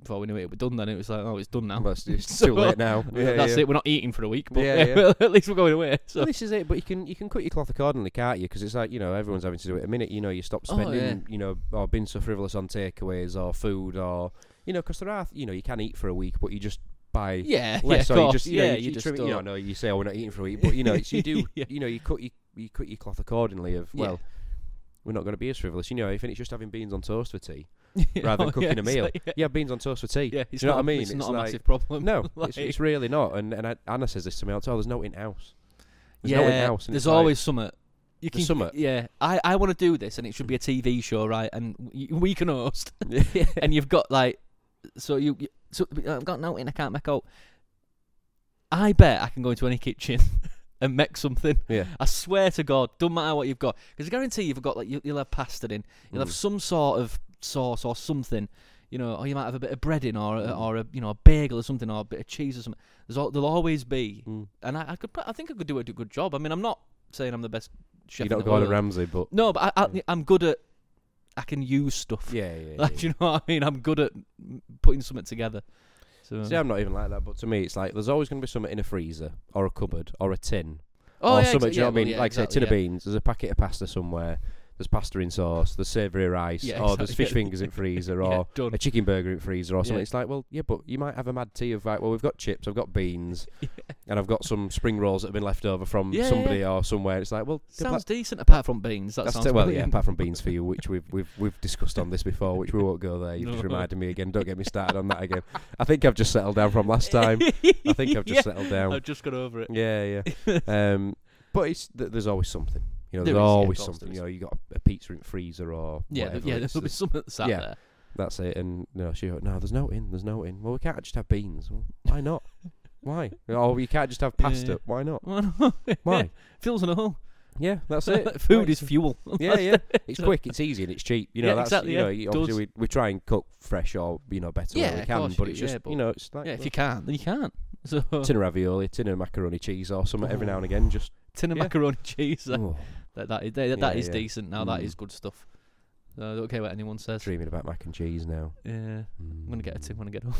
Before we knew it, it was done. Then it was like, oh, it's done now. But it's, So, too late now. Yeah, That's yeah. it. We're not eating for a week, but Yeah, yeah, yeah. at least we're going away. So Well, this is it, but you can you can cut your cloth accordingly, can't you? Because it's like you know everyone's having to do it. A minute, you know, you stop Oh, spending, yeah. you know, or being so frivolous on takeaways or food or you know, because there are you know you can eat for a week, but you just buy yeah, yeah, less. of or you just you yeah, know, you, you, just trim it- you know, no, you say oh we're not eating for a week, but you know, it's, you do Yeah. you know you cut you, you cut your cloth accordingly. Of Yeah. well, we're not going to be as frivolous. You know, if it's just having beans on toast for tea Yeah, rather than oh, cooking yeah, a meal. like- yeah, yeah, beans on toast for tea. yeah, Do it's you know not, what I mean? It's, It's not a massive problem. No, Like- it's, it's really not. And and I, Anna says this to me all the time. There's no in house. There's yeah, no in-house. there's it's like- always something. You can, something. Yeah, I, I want to do this, and it should be a TV show, right? And we, can host, and you've got like, so you, you so I've got nothing. I can't make out. I bet I can go into any kitchen and make something. yeah. I swear to God, don't matter what you've got, because I guarantee you've got like you, you'll have pasta in, you'll have Mm. some sort of sauce or something, you know, or you might have a bit of bread in, or a, Mm. or a you know a bagel or something, or a bit of cheese or something. There's all, there'll always be, Mm. and I, I could, I think I could do a good job. I mean, I'm not saying I'm the best chef. You're not Gordon. Ramsay, but No, but I, I, I'm good at. I can use stuff. yeah, yeah. Like, yeah. you know what I mean? I'm good at putting something together. So, See, I'm not even like that, but to me, it's like there's always going to be something in a freezer or a cupboard or a tin oh, or yeah, something. exa- do you know yeah, what I mean? yeah, like say, a exactly, tin of beans. There's a packet of pasta somewhere. There's pasta in sauce. There's savoury rice, Yeah, or there's fish fingers in freezer, or done. a chicken burger in freezer, or something. Yeah. It's like, well, yeah, but you might have a mad tea of like, well, we've got chips, I've got beans, and I've got some spring rolls that have been left over from Yeah, yeah, somebody or somewhere. It's like, well, pla- Sounds decent apart from beans. That that's sounds it, well, yeah, apart from beans for you, which we've we've we've discussed on this before, which we won't go there. You just No. reminded me again. Don't get me started on that again. I think I've just settled down from last time. I think I've just Yeah, settled down. I've just got over it. Yeah, yeah. um, but it's th- there's always something. You know, There there's is, yeah, of always course something. there You know, you got a, pizza in freezer or Yeah, whatever. yeah. There'll be something sat yeah. there. That's it. And you know, she goes, no, there's no in. There's no in. Well, we can't just have beans. Well, why not? why? Oh, you can't just have Yeah, pasta. yeah. Why not? Why? Why? Fills in a hole. Yeah, that's it. Food is fuel. Yeah, yeah. It's quick, it's easy, and it's cheap. You know, Yeah, that's exactly, you know, yeah. you- obviously we, we try and cook fresh or you know better Yeah, where we of can, course but it's just yeah, but- you know it's like Yeah, if you can't, then you can't. So tin of ravioli, tin of macaroni cheese, or something every oh. now and again. Just tin of yeah. macaroni cheese. That, that, that, is- that, that Yeah, is yeah. decent. Now that Mm. is good stuff. So I don't care what anyone says. dreaming about mac and cheese now. Yeah, I'm gonna get a Mm. tin when I get home.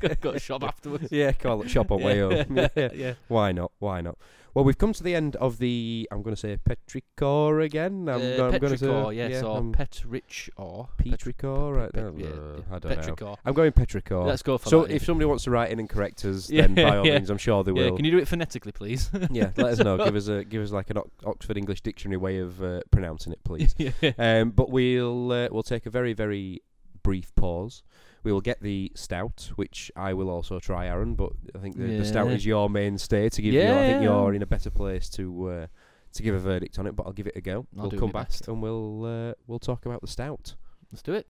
Gotta go to a shop afterwards. Yeah, call it shop on way home. Yeah. yeah. Why not? Why not? Well, we've come to the end of the. I'm going to say Petrichor again. I'm, Uh, I'm going to say yes, or um, Petrich or Petrichor. Right, Pet- yeah, I don't know. I'm going Petrichor. Let's go for so that. if somebody wants to write in and correct us, Yeah, then by all yeah. means, I'm sure they yeah, will. can you do it phonetically, please? yeah, let us know. Give us a give us like an Ox- Oxford English Dictionary way of uh, pronouncing it, please. yeah. um, but we'll uh, we'll take a very very brief pause. We will get the stout, which I will also try, Aaron. But I think the, the stout is your mainstay to give you. I think you're in a better place to uh, to give a verdict on it. But I'll give it a go. I'll we'll come back best. and we'll uh, we'll talk about the stout. Let's do it.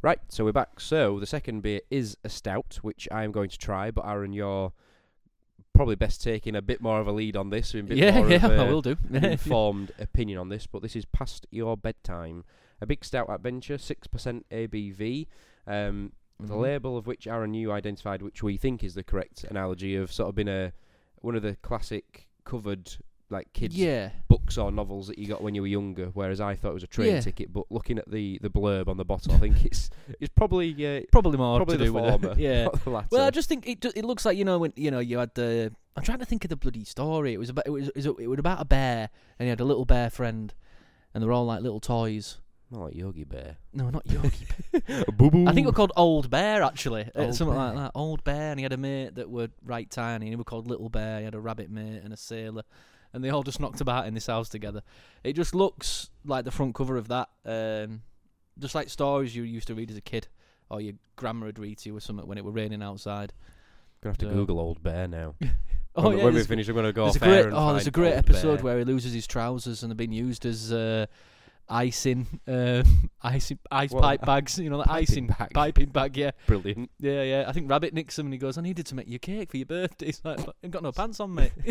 Right, so we're back. So the second beer is a stout, which I am going to try. But Aaron, you're probably best taking a bit more of a lead on this. A bit Yeah, more yeah, of, I uh, will do. informed opinion on this, but this is past your bedtime. A big stout adventure, six percent ABV. Um, The Mhm. label of which Aaron you identified, which we think is the correct analogy of sort of been a one of the classic covered like kids Yeah. books or novels that you got when you were younger. Whereas I thought it was a train Yeah. ticket, but looking at the, the blurb on the bottle, I think it's it's probably uh, Probably more probably to the do with former, it. Yeah. the. Well, I just think it. It looks like you know when you know you had the. I'm trying to think of the bloody story. It was about. It was. It was, it was about a bear, and he had a little bear friend, and they're all like little toys. Not like Yogi Bear. No, not Yogi. Boo boo. I think it was called Old Bear actually, uh, Old something like that. Old Bear, and he had a mate that were right tiny, and he was called Little Bear. He had a rabbit mate and a sailor, and they all just knocked about in this house together. It just looks like the front cover of that, um, just like stories you used to read as a kid, or your grandma would read to you or something when it were raining outside. gonna have to So- Google Old Bear now. Oh when yeah, when we there's- finish, I'm gonna go There's a off air great oh, there's a great episode Bear. where he loses his trousers and they're being used as uh, icing, uh, icing, ice What, pipe bags. You know, like piping icing bag? piping bag. Yeah, brilliant. yeah, yeah. I think Rabbit nicks him and he goes, "I needed to make you cake for your birthday." He's like, "But "I've got no pants on, mate."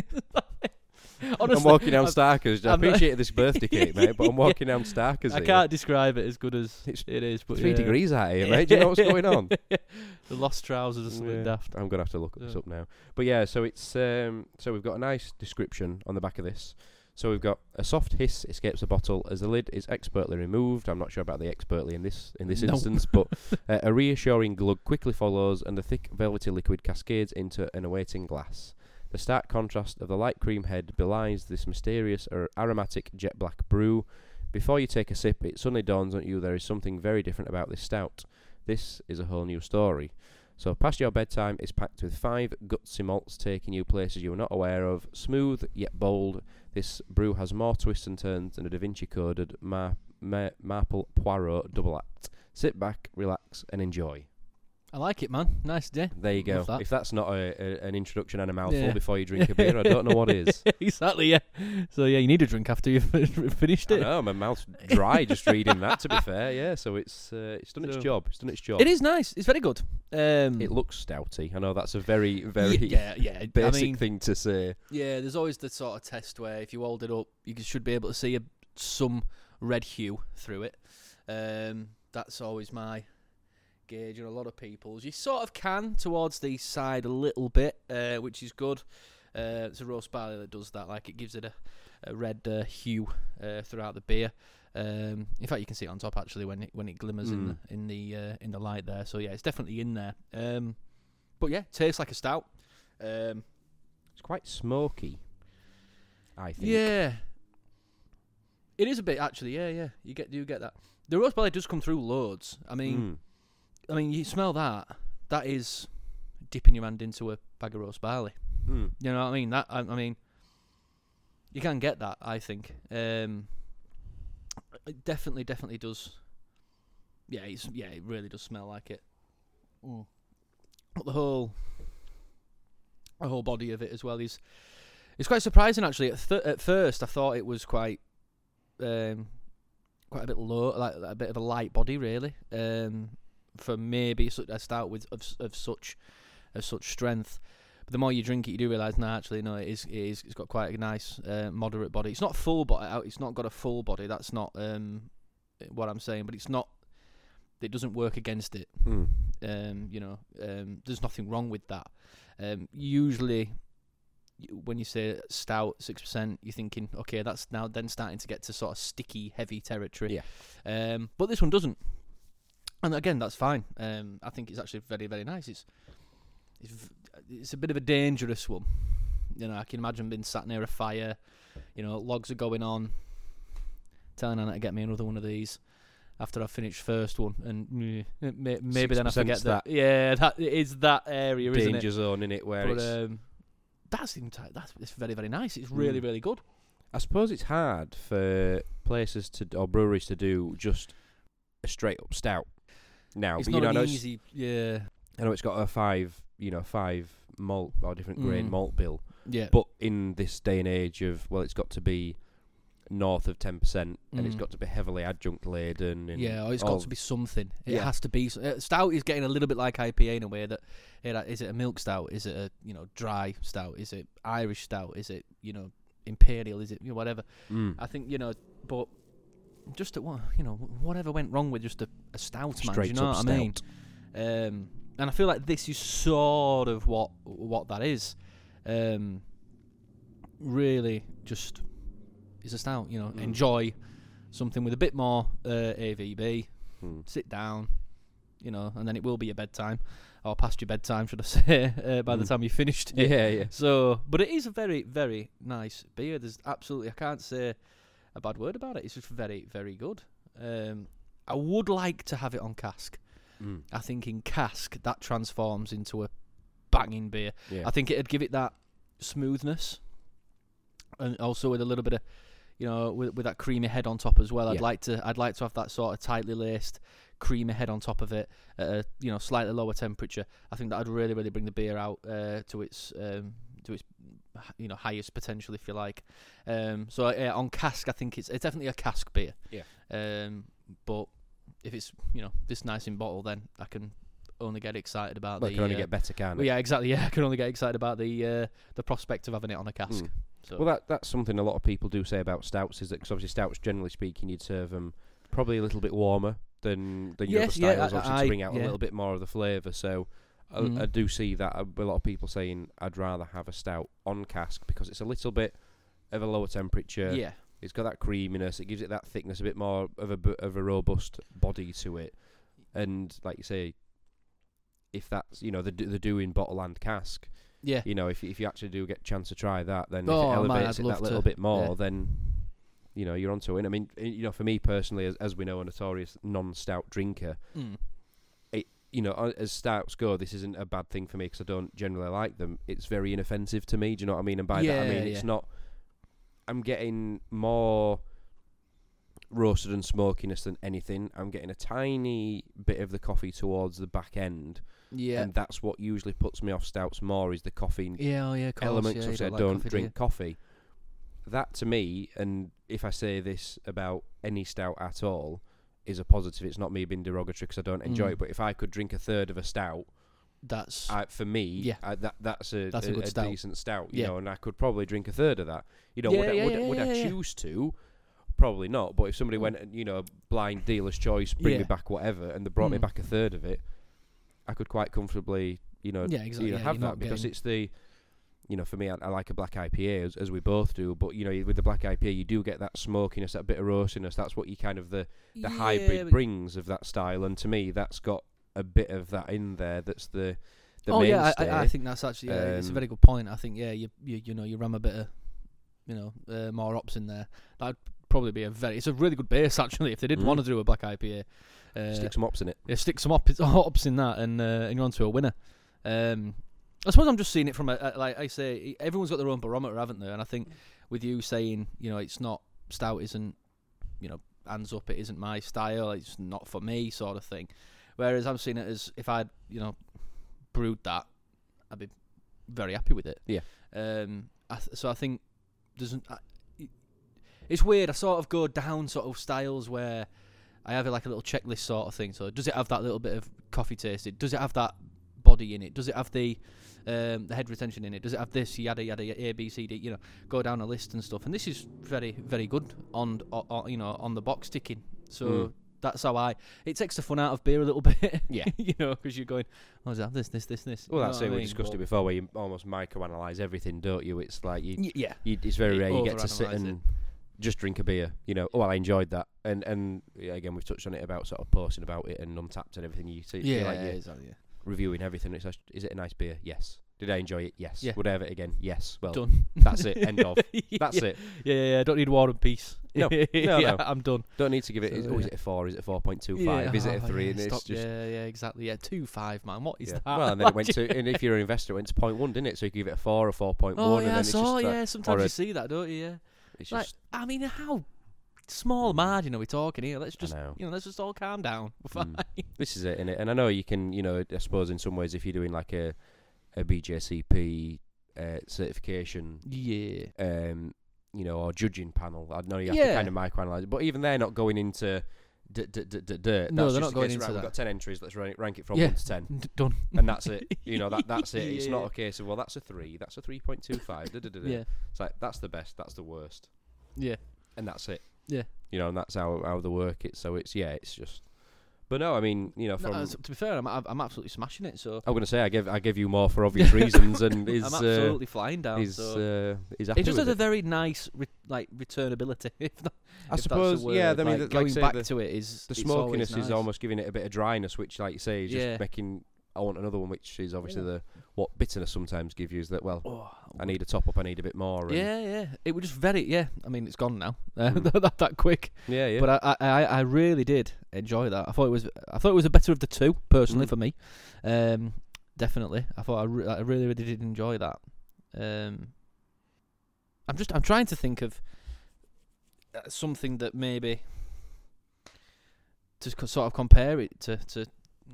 Honestly, I'm walking down I'm- Starkers. I I'm- appreciate this birthday cake, mate, but I'm walking down Starkers. I here. can't describe it as good as It's it is, but Three yeah. degrees out here, mate. Do you know what's going on? the lost trousers are something Yeah, daft. I'm gonna have to look this Yeah. up now. But yeah, so it's um, so we've got a nice description on the back of this. So we've got a soft hiss escapes the bottle as the lid is expertly removed. I'm not sure about the expertly in this in this instance, but uh, a reassuring glug quickly follows, and the thick velvety liquid cascades into an awaiting glass. The stark contrast of the light cream head belies this mysterious or aromatic jet black brew. Before you take a sip, it suddenly dawns on you there is something very different about this stout. This is a whole new story. So, past your bedtime is packed with five gutsy malts taking you places you were not aware of. Smooth yet bold, this brew has more twists and turns than a Da Vinci coded mar- ma- Marple Poirot double act. Sit back, relax, and enjoy. I like it, man. Nice day. There you go. That. If that's not a, a, an introduction and a mouthful Yeah. before you drink a beer, I don't know what is. exactly. Yeah. So yeah, you need a drink after you've finished I it. know my mouth's dry just reading that. To be fair, yeah. So it's uh, it's done its job. It's done its job. It is nice. It's very good. Um, It looks stouty. I know that's a very very yeah, yeah. basic I mean, thing to say. yeah. There's always the sort of test where if you hold it up, you should be able to see a, some red hue through it. Um, that's always my gauge, and a lot of people's. You sort of can towards the side a little bit, uh, which is good. Uh, it's a roast barley that does that. Like it gives it a, a red uh, hue uh, throughout the beer. Um, in fact, you can see it on top actually when it when it glimmers in Mm. the in the uh, in the light there. So yeah, it's definitely in there. Um, but yeah, tastes like a stout. Um, It's quite smoky. I think. yeah, it is a bit actually. Yeah, yeah, you get you get that. The roast barley does come through loads. I mean, Mm. I mean, you smell that. That is dipping your hand into a bag of roast barley. Mm. You know what I mean? That I, I mean, you can get that. I think. Um, it definitely, definitely does. Yeah, it's yeah, it really does smell like it. But the whole, the whole body of it as well is, it's quite surprising actually. At th- at first, I thought it was quite, um, quite a bit low, like a bit of a light body really. Um, for maybe a stout with of of such, of such strength. But the more you drink it, you do realise, no, actually, no, it is, it is, it's got quite a nice, uh, moderate body. It's not full body, it's not got a full body. That's not um, what I'm saying, but it's not. It doesn't work against it. Mm. Um, you know, um, there's nothing wrong with that. Um, usually, y- when you say stout six percent, you're thinking, okay, that's now then starting to get to sort of sticky, heavy territory. Yeah. Um, but this one doesn't, and again, that's fine. Um, I think it's actually very, very nice. It's it's it's a bit of a dangerous one. You know, I can imagine being sat near a fire. You know, logs are going on. Telling Anna to get me another one of these after I've finished first one, and mm, may- maybe then I 6% forget that. that Yeah, that it is that area, isn't Danger zone in it where But it's. um, that's enti- that's it's very very nice. It's really Mm. really good. I suppose it's hard for places to or breweries to do just a straight up stout. Now, it's but, you not know, an easy. Yeah, I know it's got a five, you know, five malt or different grain Mm. malt bill, yeah. but in this day and age of well, it's got to be north of ten percent, and it's Mm. got to be heavily adjunct laden. And Yeah, or it's all- got to be something. It Yeah. has to be. Uh, stout is getting a little bit like IPA in a way that, you know, is it a milk stout? Is it a you know dry stout? Is it Irish stout? Is it you know imperial? Is it you know, whatever? Mm. I think you know, but just at what you know whatever went wrong with just a, a stout man. do you know what I mean? stout. Um, and I feel like this is sort of what what that is. Um, really, just is a stout. You know, Mm. enjoy something with a bit more uh, AVB. Mm. Sit down, you know, and then it will be your bedtime or past your bedtime, should I say? Uh, by the Mm. time you finished it. Yeah, yeah. So, but it is a very, very nice beer. There's absolutely, I can't say a bad word about it. It's just very, very good. Um, I would like to have it on cask. Mm. I think in cask that transforms into a banging beer. Yeah. I think it'd give it that smoothness, and also with a little bit of, you know, with, with that creamy head on top as well. I'd Yeah. like to, I'd like to have that sort of tightly laced, creamy head on top of it at a you know slightly lower temperature. I think that would really, really bring the beer out uh, to its um, to its you know highest potential, if you like. Um, so yeah, on cask, I think it's it's definitely a cask beer. Yeah. Um, but if it's you know this nice in bottle, then I can only get excited about Well, the. can only uh, get better, can well, it? yeah, exactly. Yeah, I can only get excited about the uh, the prospect of having it on a cask. Mm. So Well, that that's something a lot of people do say about stouts is that cause obviously stouts, generally speaking, you'd serve them probably a little bit warmer than than your other Yes, yeah, styles, I- obviously I- to bring out yeah. a little bit more of the flavour. So I, Mm. I do see that uh, a lot of people saying I'd rather have a stout on cask because it's a little bit of a lower temperature. yeah, It's got that creaminess. It gives it that thickness, a bit more of a of a robust body to it. And like you say, if that's you know the the doing bottle and cask, yeah, you know if if you actually do get a chance to try that, then Oh, if it elevates I'd it that little to, bit more, yeah. then you know you're onto it. I mean, you know, for me personally, as as we know, a notorious non-stout drinker, Mm. You know, uh, as stouts go, this isn't a bad thing for me because I don't generally like them. It's very inoffensive to me. Do you know what I mean? And by that I Yeah, mean it's not. I'm getting more roasted and smokiness than anything. I'm getting a tiny bit of the coffee towards the back end, Yeah. and that's what usually puts me off stouts more is the coffee yeah, oh yeah, course, elements. yeah, Obviously, I like don't coffee, drink you? coffee. That to me, and if I say this about any stout at all, is a positive. It's not me being derogatory because I don't enjoy Mm. it. But if I could drink a third of a stout, That's I, for me, Yeah. I, that that's a, That's a good stout. decent stout. You Yeah. know, and I could probably drink a third of that. You know, Yeah, would, I, yeah, would, I, would yeah, I choose to? Probably not. But if somebody Mm. went, and, you know, blind dealer's choice, bring me back whatever, and they brought me Mm. back a third of it, I could quite comfortably, you know, yeah, exactly. you know, have that because getting- it's the, you know, for me, I, I like a black IPA as, as we both do. But you know, with the black IPA, you do get that smokiness, that bit of roastiness. That's what you kind of the the Yeah, hybrid brings of that style. And to me, that's got a bit of that in there. That's the the oh yeah, mainstay. I, I, I think that's actually yeah, it's a Um, very good point. I think yeah, you you, you know you ram a bit of you know uh, more hops in there. That'd probably be a very. It's a really good base actually. If they did Mm. want to do a black IPA, uh, Stick some hops in it. yeah, stick some hops, hops in that, and uh, and you're onto a winner. Um, I suppose I'm just seeing it from a, a like I say, everyone's got their own barometer, haven't they? And I think with you saying, you know, it's not stout, isn't you know, hands up, it isn't my style, it's not for me, sort of thing. Whereas I'm seeing it as if I'd you know brewed that, I'd be very happy with it. Yeah. Um. I th- so I think doesn't. I, it's weird. I sort of go down sort of styles where I have like a little checklist sort of thing. So does it have that little bit of coffee tasted? Does it have that body in it? Does it have the um, the head retention in it? Does it have this yada yada yada, A B C D? You know, go down a list and stuff. And this is very very good on, on you know on the box ticking. So. Mm. That's how I. It takes the fun out of beer a little bit. Yeah. you know, because you're going, oh, does it have this, this, this, this? Well, You that's it. We discussed it before, where you almost microanalyze everything, don't you? It's like you, Y- yeah. you it's very You rare you get to sit and it. just drink a beer. You know, oh, well, I enjoyed that, and and yeah, again, we've touched on it about sort of posting about it and Untappd and everything. You see, Yeah, like you're exactly. Yeah. Reviewing everything. It's just, is it a nice beer? Yes. Did I enjoy it? Yes. Yeah. Would I have it again? Yes. Well, Done. that's it. End of. That's yeah. it. Yeah, yeah, yeah. Don't need war and peace. No, no, yeah, no. I'm done. Don't need to give it. So, is, oh, is it a four? Is it a four point two five? Is it a oh, three? yeah, and it's just yeah, yeah, exactly. Yeah, two five, man. What is that? Well, and then it went to, and if you're an investor, it went to point one, didn't it? So you could give it a four or four point one. Oh, and yeah, then I it's saw. just that- Yeah, sometimes or you see that, don't you? Yeah. it's Like, just I mean, how small margin are we talking here? Let's just, know. you know, let's just all calm down. We're Mm. fine. this is it, innit? And I know you can, you know, I suppose in some ways, if you're doing like a a BJCP uh, certification, Yeah. um, you know, or judging panel, I know you have to kind of microanalyze it, but even they're not going into. D- d- d- d- dirt. No, That's they're just not going into right, that. We've got ten entries. Let's rank, rank it from Yeah. one to ten, D- done. and that's it. You know that that's it. It's not a case of well, that's a three, that's a three point two five. Yeah. It's like that's the best, that's the worst, Yeah. and that's it. Yeah. You know, and that's how how they work it. So it's yeah, it's just. But no, I mean, you know, No, from uh, to be fair, I'm, I'm absolutely smashing it. So I'm gonna say I give I give you more for obvious reasons, and is I'm uh, absolutely flying down. is so. uh, is it just has a very nice re- like returnability. If not, I if suppose, yeah. I mean, like, like, going say, back the, to it is the smokiness is nice. almost giving it a bit of dryness, which, like you say, is Yeah. just making. I want another one, which is obviously Yeah. the what bitterness sometimes give you is that well, Oh, I need a top up, I need a bit more. And Yeah, yeah. It was just very. Yeah, I mean, it's gone now. Mm. that, that quick. yeah, yeah. But I, I, I, I really did enjoy that. I thought it was. I thought it was the better of the two, personally, Mm. for me. Um, definitely. I thought I, re- I really, really did enjoy that. Um, I'm just. I'm trying to think of uh, something that maybe to co- sort of compare it to to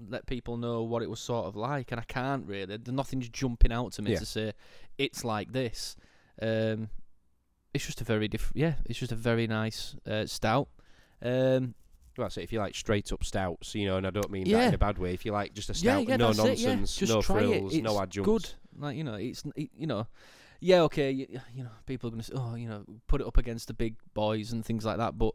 let people know what it was sort of like, and I can't really. There's nothing's jumping out to me Yeah. to say it's like this. Um, it's just a very different. Yeah, it's just a very nice uh, stout. Um, Well, so if you like straight up stouts, you know, and I don't mean that in a bad way. If you like just a stout, yeah, no yeah. nonsense, no try it. frills, no adjuncts. Good, like you know, it's it, you know, yeah, okay, you, you know, people are gonna say, oh, you know, put it up against the big boys and things like that, but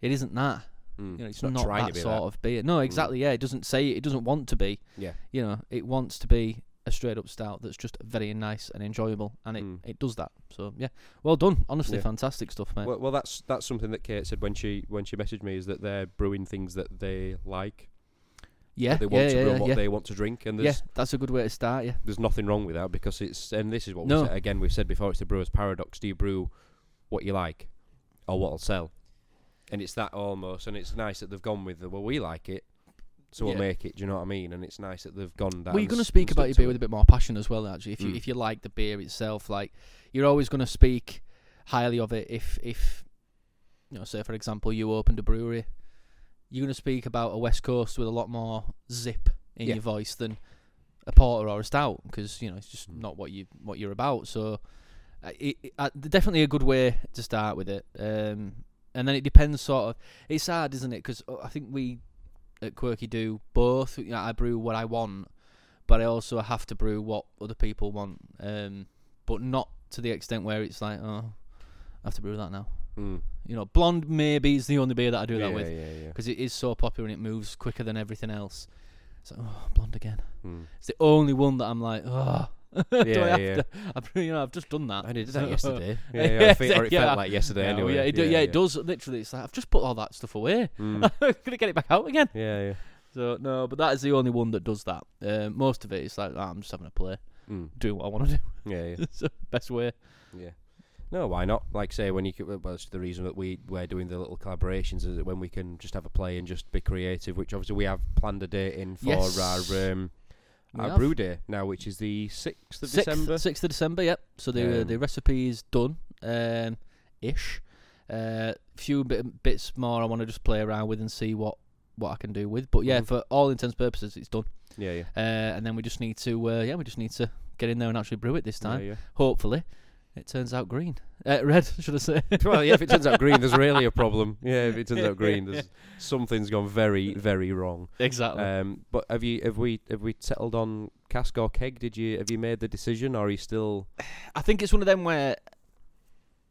it isn't that. Mm. You know, it's, not, not, trying that to be sort that. of beer. No, exactly. Yeah, it doesn't say it doesn't want to be. Yeah. You know, it wants to be a straight up stout that's just very nice and enjoyable, and it, Mm. it does that. So yeah, well done. Honestly, Yeah. fantastic stuff, mate. Well, well, that's that's something that Kate said when she when she messaged me is that they're brewing things that they like. yeah, they want yeah, to brew yeah, what they want to drink, and yeah, that's a good way to start. Yeah, there's nothing wrong with that because it's and this is what No. we said, again we've said before. It's the brewer's paradox. Do you brew what you like, or what'll sell? And it's that almost, and it's nice that they've gone with the well, we like it, so we'll Yeah. make it. Do you know what I mean? And it's nice that they've gone that. well, you're and going to s- speak and about stuck your to beer with a it. bit more passion as well. Actually, if you Mm. if you like the beer itself, like you're always going to speak highly of it if if you know, say for example, you opened a brewery, you're going to speak about a West Coast with a lot more zip in Yeah. your voice than a porter or a stout because you know it's just Mm. not what you what you're about. So, uh, it, it, uh, definitely a good way to start with it. Um, and then it depends, sort of. It's hard, isn't it? Because I think we at Quirky do both. You know, I brew what I want, but I also have to brew what other people want. Um, but not to the extent where it's like, oh, I have to brew that now. Mm. You know, blonde maybe is the only beer that I do yeah, that with Yeah, yeah, because it is so popular and it moves quicker than everything else. So, oh, blonde again. Mm. It's the only one that I'm like, oh, do I Yeah, have yeah. to? I've, you know, I've just done that. I did that yesterday. Yeah, Yeah, yeah, I think, or it felt like yesterday Yeah, anyway. yeah, it, do, yeah, it does. Literally, it's like I've just put all that stuff away. Mm. I'm gonna get it back out again. yeah, yeah. So no, but that is the only one that does that. Um, most of it is like "Ah, I'm just having a play, Mm. doing what I want to do. Yeah, yeah. it's the best way. Yeah. No, why not? Like say when you c- well, it's the reason that we we're doing the little collaborations is that when we can just have a play and just be creative, which obviously we have planned a date in for Yes. our um, We our have. brew day now, which is the sixth of December. sixth of December. Yep. So the the Um, recipe is done, um, ish. Uh, few bit, bits more I want to just play around with and see what what I can do with. But yeah, Mhm. for all intents and purposes, it's done. Yeah, yeah. Uh, and then we just need to uh, yeah, we just need to get in there and actually brew it this time. Yeah, Hopefully, it turns out green, uh, red, should I say? well, yeah. If it turns out green, there's really a problem. Yeah, if it turns out green, there's something's gone very, very wrong. exactly. Um, but have you have we have we settled on cask or keg? Did you have you made the decision, or are you still? I think it's one of them where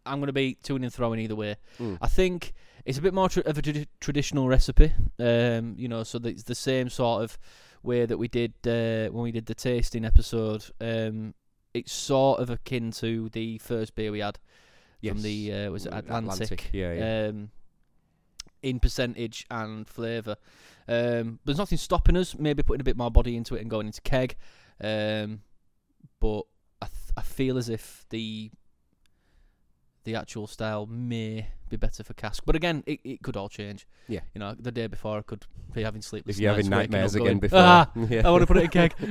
I'm going to be tuning and throwing either way. Mm. I think it's a bit more tr- of a tradi- traditional recipe, um, you know, so it's the same sort of way that we did uh, when we did the tasting episode. Um, it's sort of akin to the first beer we had from the uh, was it Mm, Atlantic, Yeah, yeah. Um, in percentage and flavour. Um, there's nothing stopping us. Maybe putting a bit more body into it and going into keg. Um, but I th- I feel as if the the actual style may be better for cask. But again, it, it could all change. Yeah. You know, the day before I could be having sleepless if you're nights, having nightmares again going, before, Ah, yeah. I want to put it in keg.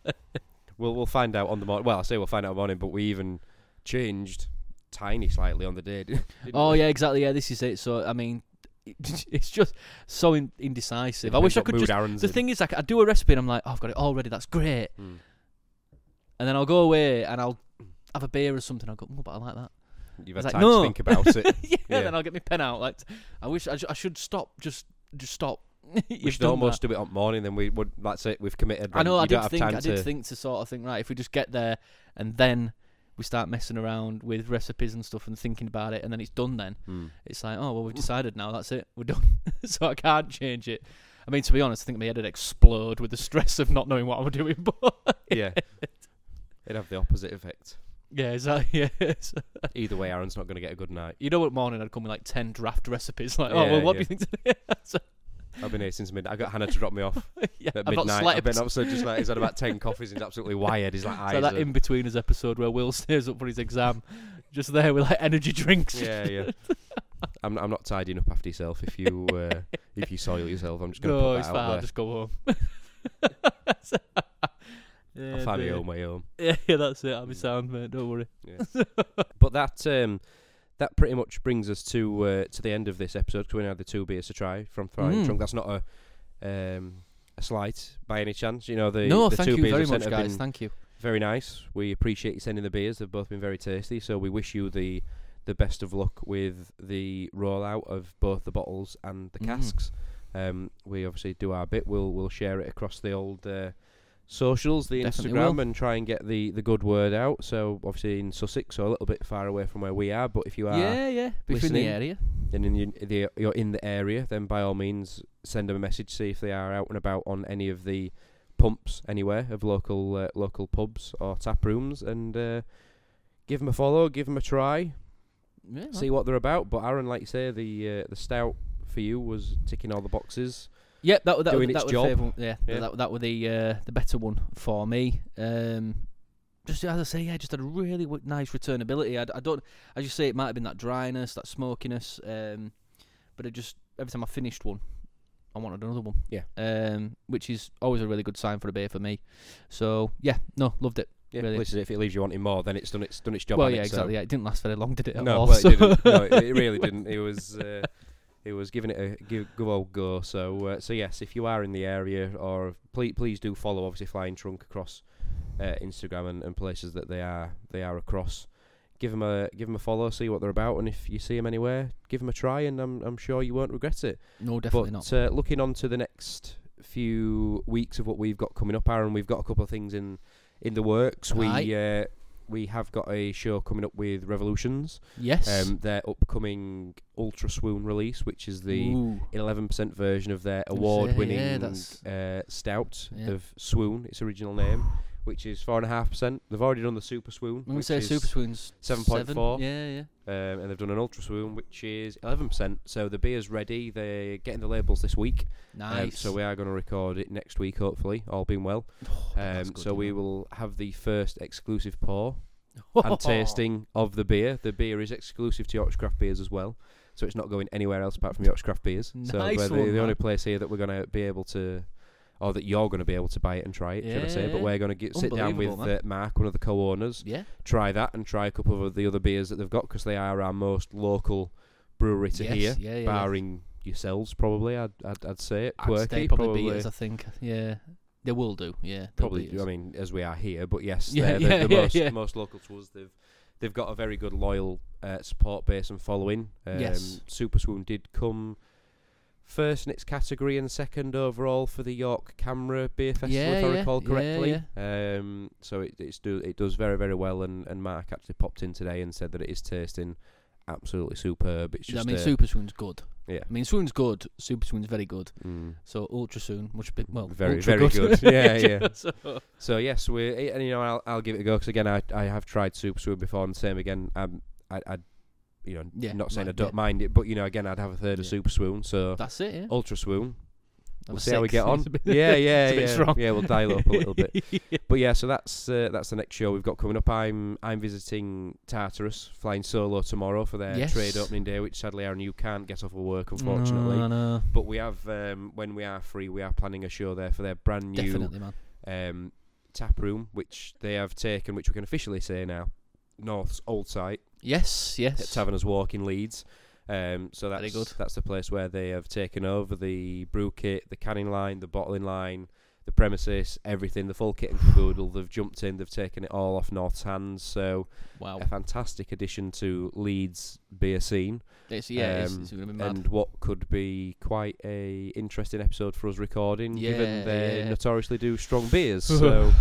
We'll we'll find out on the morning. Well, I say we'll find out on the morning, but we even changed tiny slightly on the day. oh we? yeah, exactly. Yeah, this is it. So I mean, it's just so in, indecisive. I wish I could just. The in. thing is, like, I do a recipe and I'm like, oh, I've got it all ready. That's great. Mm. And then I'll go away and I'll have a beer or something. I'll go, oh, but I like that. You've had It's time like, to think about it. yeah, Yeah. Then I'll get my pen out. Like, I wish I, I should stop. Just, just stop. we should almost that. do it on morning. Then we would. That's it. We've committed. I know. I don't did have think. I did to, think to sort of think right. If we just get there and then we start messing around with recipes and stuff and thinking about it, and then it's done. Then Mm. it's like, oh well, we've decided now. That's it. We're done. so I can't change it. I mean, to be honest, I think my head would explode with the stress of not knowing what I'm doing. But Yeah. It'd have the opposite effect. yeah, exactly. Yeah. Either way, Aaron's not going to get a good night. you know, what morning I'd come with like ten draft recipes. Like, oh Yeah, well, what yeah. do you think I've been here since midnight. I got Hannah to drop me off yeah, at I've not midnight. slept. I've been up so just like he's had about ten coffees. He's absolutely wired. He's like eyes. So that are- Inbetweeners episode where Will stays up for his exam, just there with like energy drinks. yeah, yeah. I'm I'm not tidying up after yourself. If you uh, if you soil yourself, I'm just going to No, put it's that fine. out I'll there. just go home. yeah, I'll find my dear. own way home. Yeah, yeah, that's it. I'll be sound, mate. Don't worry. Yeah. but that um, that pretty much brings us to uh, to the end of this episode. Because we now have the two beers to try from Flying Mm. Trunk. That's not a um, a slight by any chance. You know the no, the thank two you beers very much, guys. Thank you. very nice. We appreciate you sending the beers. They've both been very tasty. So we wish you the the best of luck with the rollout of both the bottles and the Mm. casks. Um, we obviously do our bit. We'll we'll share it across the old uh, socials, the Definitely Instagram, will. and try and get the, the good word out. So obviously in Sussex, so a little bit far away from where we are. But if you are yeah, yeah. Listening. the area. and in the, the, you're in the area, then by all means send them a message. See if they are out and about on any of the pumps anywhere of local uh, local pubs or tap rooms, and uh, give them a follow, give them a try, Yeah, see what they're about. But Aaron, like you say, the uh, the stout for you was ticking all the boxes. Yep, that, that, doing that its was job. favourite. Yeah, Yeah. that that were the uh, the better one for me. Um, just as I say, yeah, just had a really w- nice returnability. I don't, as you say, it might have been that dryness, that smokiness, um, but it just every time I finished one, I wanted another one. Yeah. Um, which is always a really good sign for a beer for me. So yeah, no, loved it. Yeah, Really. listen, if it leaves you wanting more, then it's done its done its job. well, yeah, it? So- exactly. Yeah, it didn't last very long, did it? No, all? well, it So- didn't. No, it, it really didn't. It was. Uh, it was giving it a good, good old go. So, uh, so yes, if you are in the area, or please, please do follow obviously Flying Trunk across uh, Instagram and, and places that they are they are across. Give them a give them a follow, see what they're about, and if you see them anywhere, give them a try, and I'm I'm sure you won't regret it. no, definitely but not. uh, looking on to the next few weeks of what we've got coming up, Aaron, we've got a couple of things in in the works. Right. We uh, we have got a show coming up with Revolutions, yes. um, their upcoming Ultra Swoon release, which is the Ooh. 11% version of their I was gonna say, award-winning yeah, uh, stout Yeah. of Swoon, its original name, which is four and a half percent. They've already done the Super Swoon, I'm gonna say Super Swoon's 7.4. Yeah, yeah. um, and they've done an Ultra Swoon, which is 11%. So the beer's ready. They're getting the labels this week. Um, Nice. so we are going to record it next week, hopefully, all being well. Oh, Um, good, so we know. will have the first exclusive pour and tasting of the beer. The beer is exclusive to Yorkshire Craft Beers as well, so it's not going anywhere else apart from Yorkshire Craft Beers. so Nice we're the, the only place here that we're going to be able to, or that you're going to be able to buy it and try it, should I say? But Yeah. we're going to get sit down with Unbelievable, man. uh, Mark, one of the co-owners, Yeah. try that and try a couple of the other beers that they've got because they are our most local brewery to yes, here, Yeah, yeah. barring yourselves probably. I'd I'd, I'd say it. I'd Quirky, say probably, beers, I think. Yeah. They will do. Yeah. they'll probably. beat us. I mean, as we are here, but yes, Yeah, they're the, yeah, the yeah, most yeah. most local to us. They've they've got a very good loyal uh, support base and following. Um, Yes. Super Swoon did come first in its category and second overall for the York CAMRA Beer Festival, Yeah, if I yeah, recall yeah, correctly. Um, so it it's do it does very very well, and and Mark actually popped in today and said that it is tasting absolutely superb. It's just I mean, uh, Super Swoon's good. yeah. I mean, Swoon's good. Super Swoon's very good. Mm. So Ultra Swoon, much bit well, Very, very good. Yeah, yeah. so, So yes, we and you know I'll I'll give it a go because again I I have tried Super Swoon before and same again um I I you know Yeah, not saying I don't yeah. mind it but you know again I'd have a third of Super Swoon so that's it. Yeah. Ultra Swoon we'll see how we get on bit- yeah yeah it's a bit yeah strong. yeah we'll dial up a little bit but yeah so that's uh, that's the next show we've got coming up I'm I'm visiting Tartarus flying solo tomorrow for their Yes. trade opening day which sadly Aaron you can't get off of work unfortunately No, no, but we have um, when we are free we are planning a show there for their brand new definitely, man. um, tap room, which they have taken, which we can officially say now, North's old site Yes, at yes. Taverners Walk in Leeds. Um, so that's Very good. that's the place where they have taken over the brew kit, the canning line, the bottling line, the premises, everything, the full kit and caboodle. They've jumped in, they've taken it all off North's hands. So Wow. a fantastic addition to Leeds beer scene, It's, yeah, um, it's mad. and what could be quite a interesting episode for us recording, given they yeah. notoriously do strong beers. so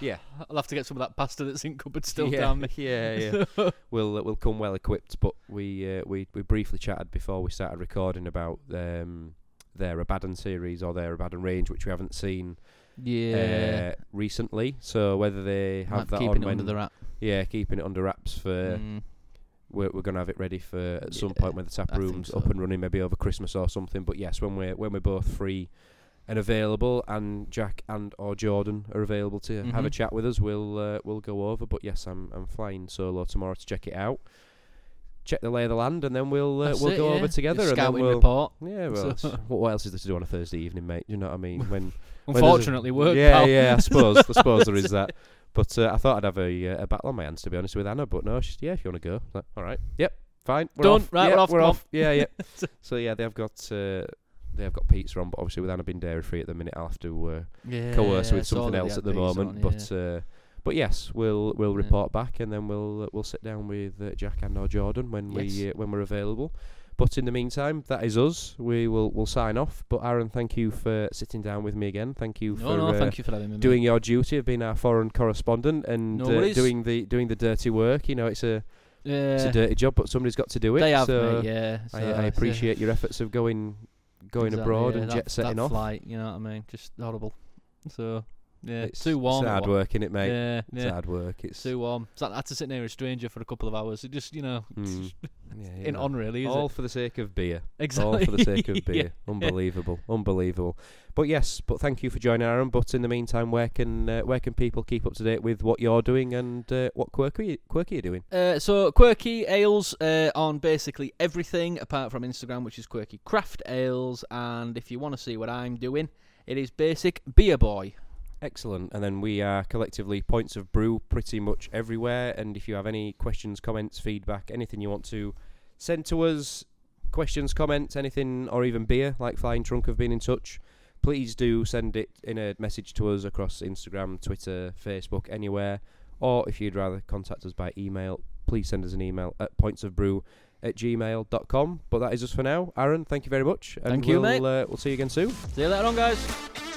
yeah, I'll have to get some of that pasta that's in cupboard still yeah, down me. Yeah, yeah. we'll uh, we'll come well equipped. But we uh, we we briefly chatted before we started recording about um, their Abaddon series or their Abaddon range, which we haven't seen yeah. uh, recently. So whether they have that keeping on it when under the wrap. yeah, keeping it under wraps for Mm. we're we're gonna have it ready for at some point when the tap room's so. up and running, maybe over Christmas or something. But yes, when we're when we're both free and available, and Jack and or Jordan are available to have a Mhm. chat with us, we'll uh, we'll go over. But yes, I'm I'm flying solo tomorrow to check it out, check the lay of the land, and then we'll uh, we'll it, go yeah. over together. Your and then we'll, report. Yeah, well, what, else is there to do on a Thursday evening, mate? You know what I mean? When When a- Unfortunately, work. yeah, pal. yeah, I suppose I suppose there is that. But uh, I thought I'd have a uh, a battle on my hands to be honest with Anna, but no, she's yeah. If you want to go, Like, all right, yep, fine, we're Done. off. Right, Yep, we're off, We're off. Yeah, yeah. so yeah, they've got uh, they've got pizza on, but obviously with Anna being dairy free at the minute, I'll have to uh, Yeah, coerce I with something else at the moment. on, But uh, but yes, we'll we'll Yeah. report back and then we'll uh, we'll sit down with uh, Jack and or Jordan when we Yes. uh, when we're available. But in the meantime, that is us. We will we'll sign off. But Aaron, thank you for sitting down with me again. Thank you no, for no, uh, thank you for having me. doing your duty of being our foreign correspondent and No uh, doing the doing the dirty work. You know, it's a it's a dirty job, but somebody's got to do it. they have, so mate, yeah. I, so, I yeah. appreciate your efforts of going going Exactly, abroad yeah, and that, jet setting that off. flight, you know what I mean? Just horrible. So yeah, It's, too warm. It's it hard work, innit, mate? Yeah, It's yeah. hard work. It's Too warm. It's like I had to sit near a stranger for a couple of hours. It just, you know, mm, yeah, you in on really, is all it? for the sake of beer. Exactly. All for the sake of Yeah. beer. Unbelievable, unbelievable. But yes, but thank you for joining, Aaron. But in the meantime, where can uh, where can people keep up to date with what you're doing and uh, what quirky quirky you're doing? Uh, so quirky ales uh, on basically everything apart from Instagram, which is quirky craft ales. And if you want to see what I'm doing, it is basic beer boy. Excellent. And then we are collectively Points of Brew pretty much everywhere. And if you have any questions, comments, feedback, anything you want to send to us, questions, comments, anything, or even beer, like Flying Trunk have been in touch, please do send it in a message to us across Instagram, Twitter, Facebook, anywhere. Or if you'd rather contact us by email, please send us an email at pointsofbrew at gmail.com. But that is us for now. Aaron, thank you very much. And Thank you, we'll, mate. Uh, we'll see you again soon. See you later on, guys.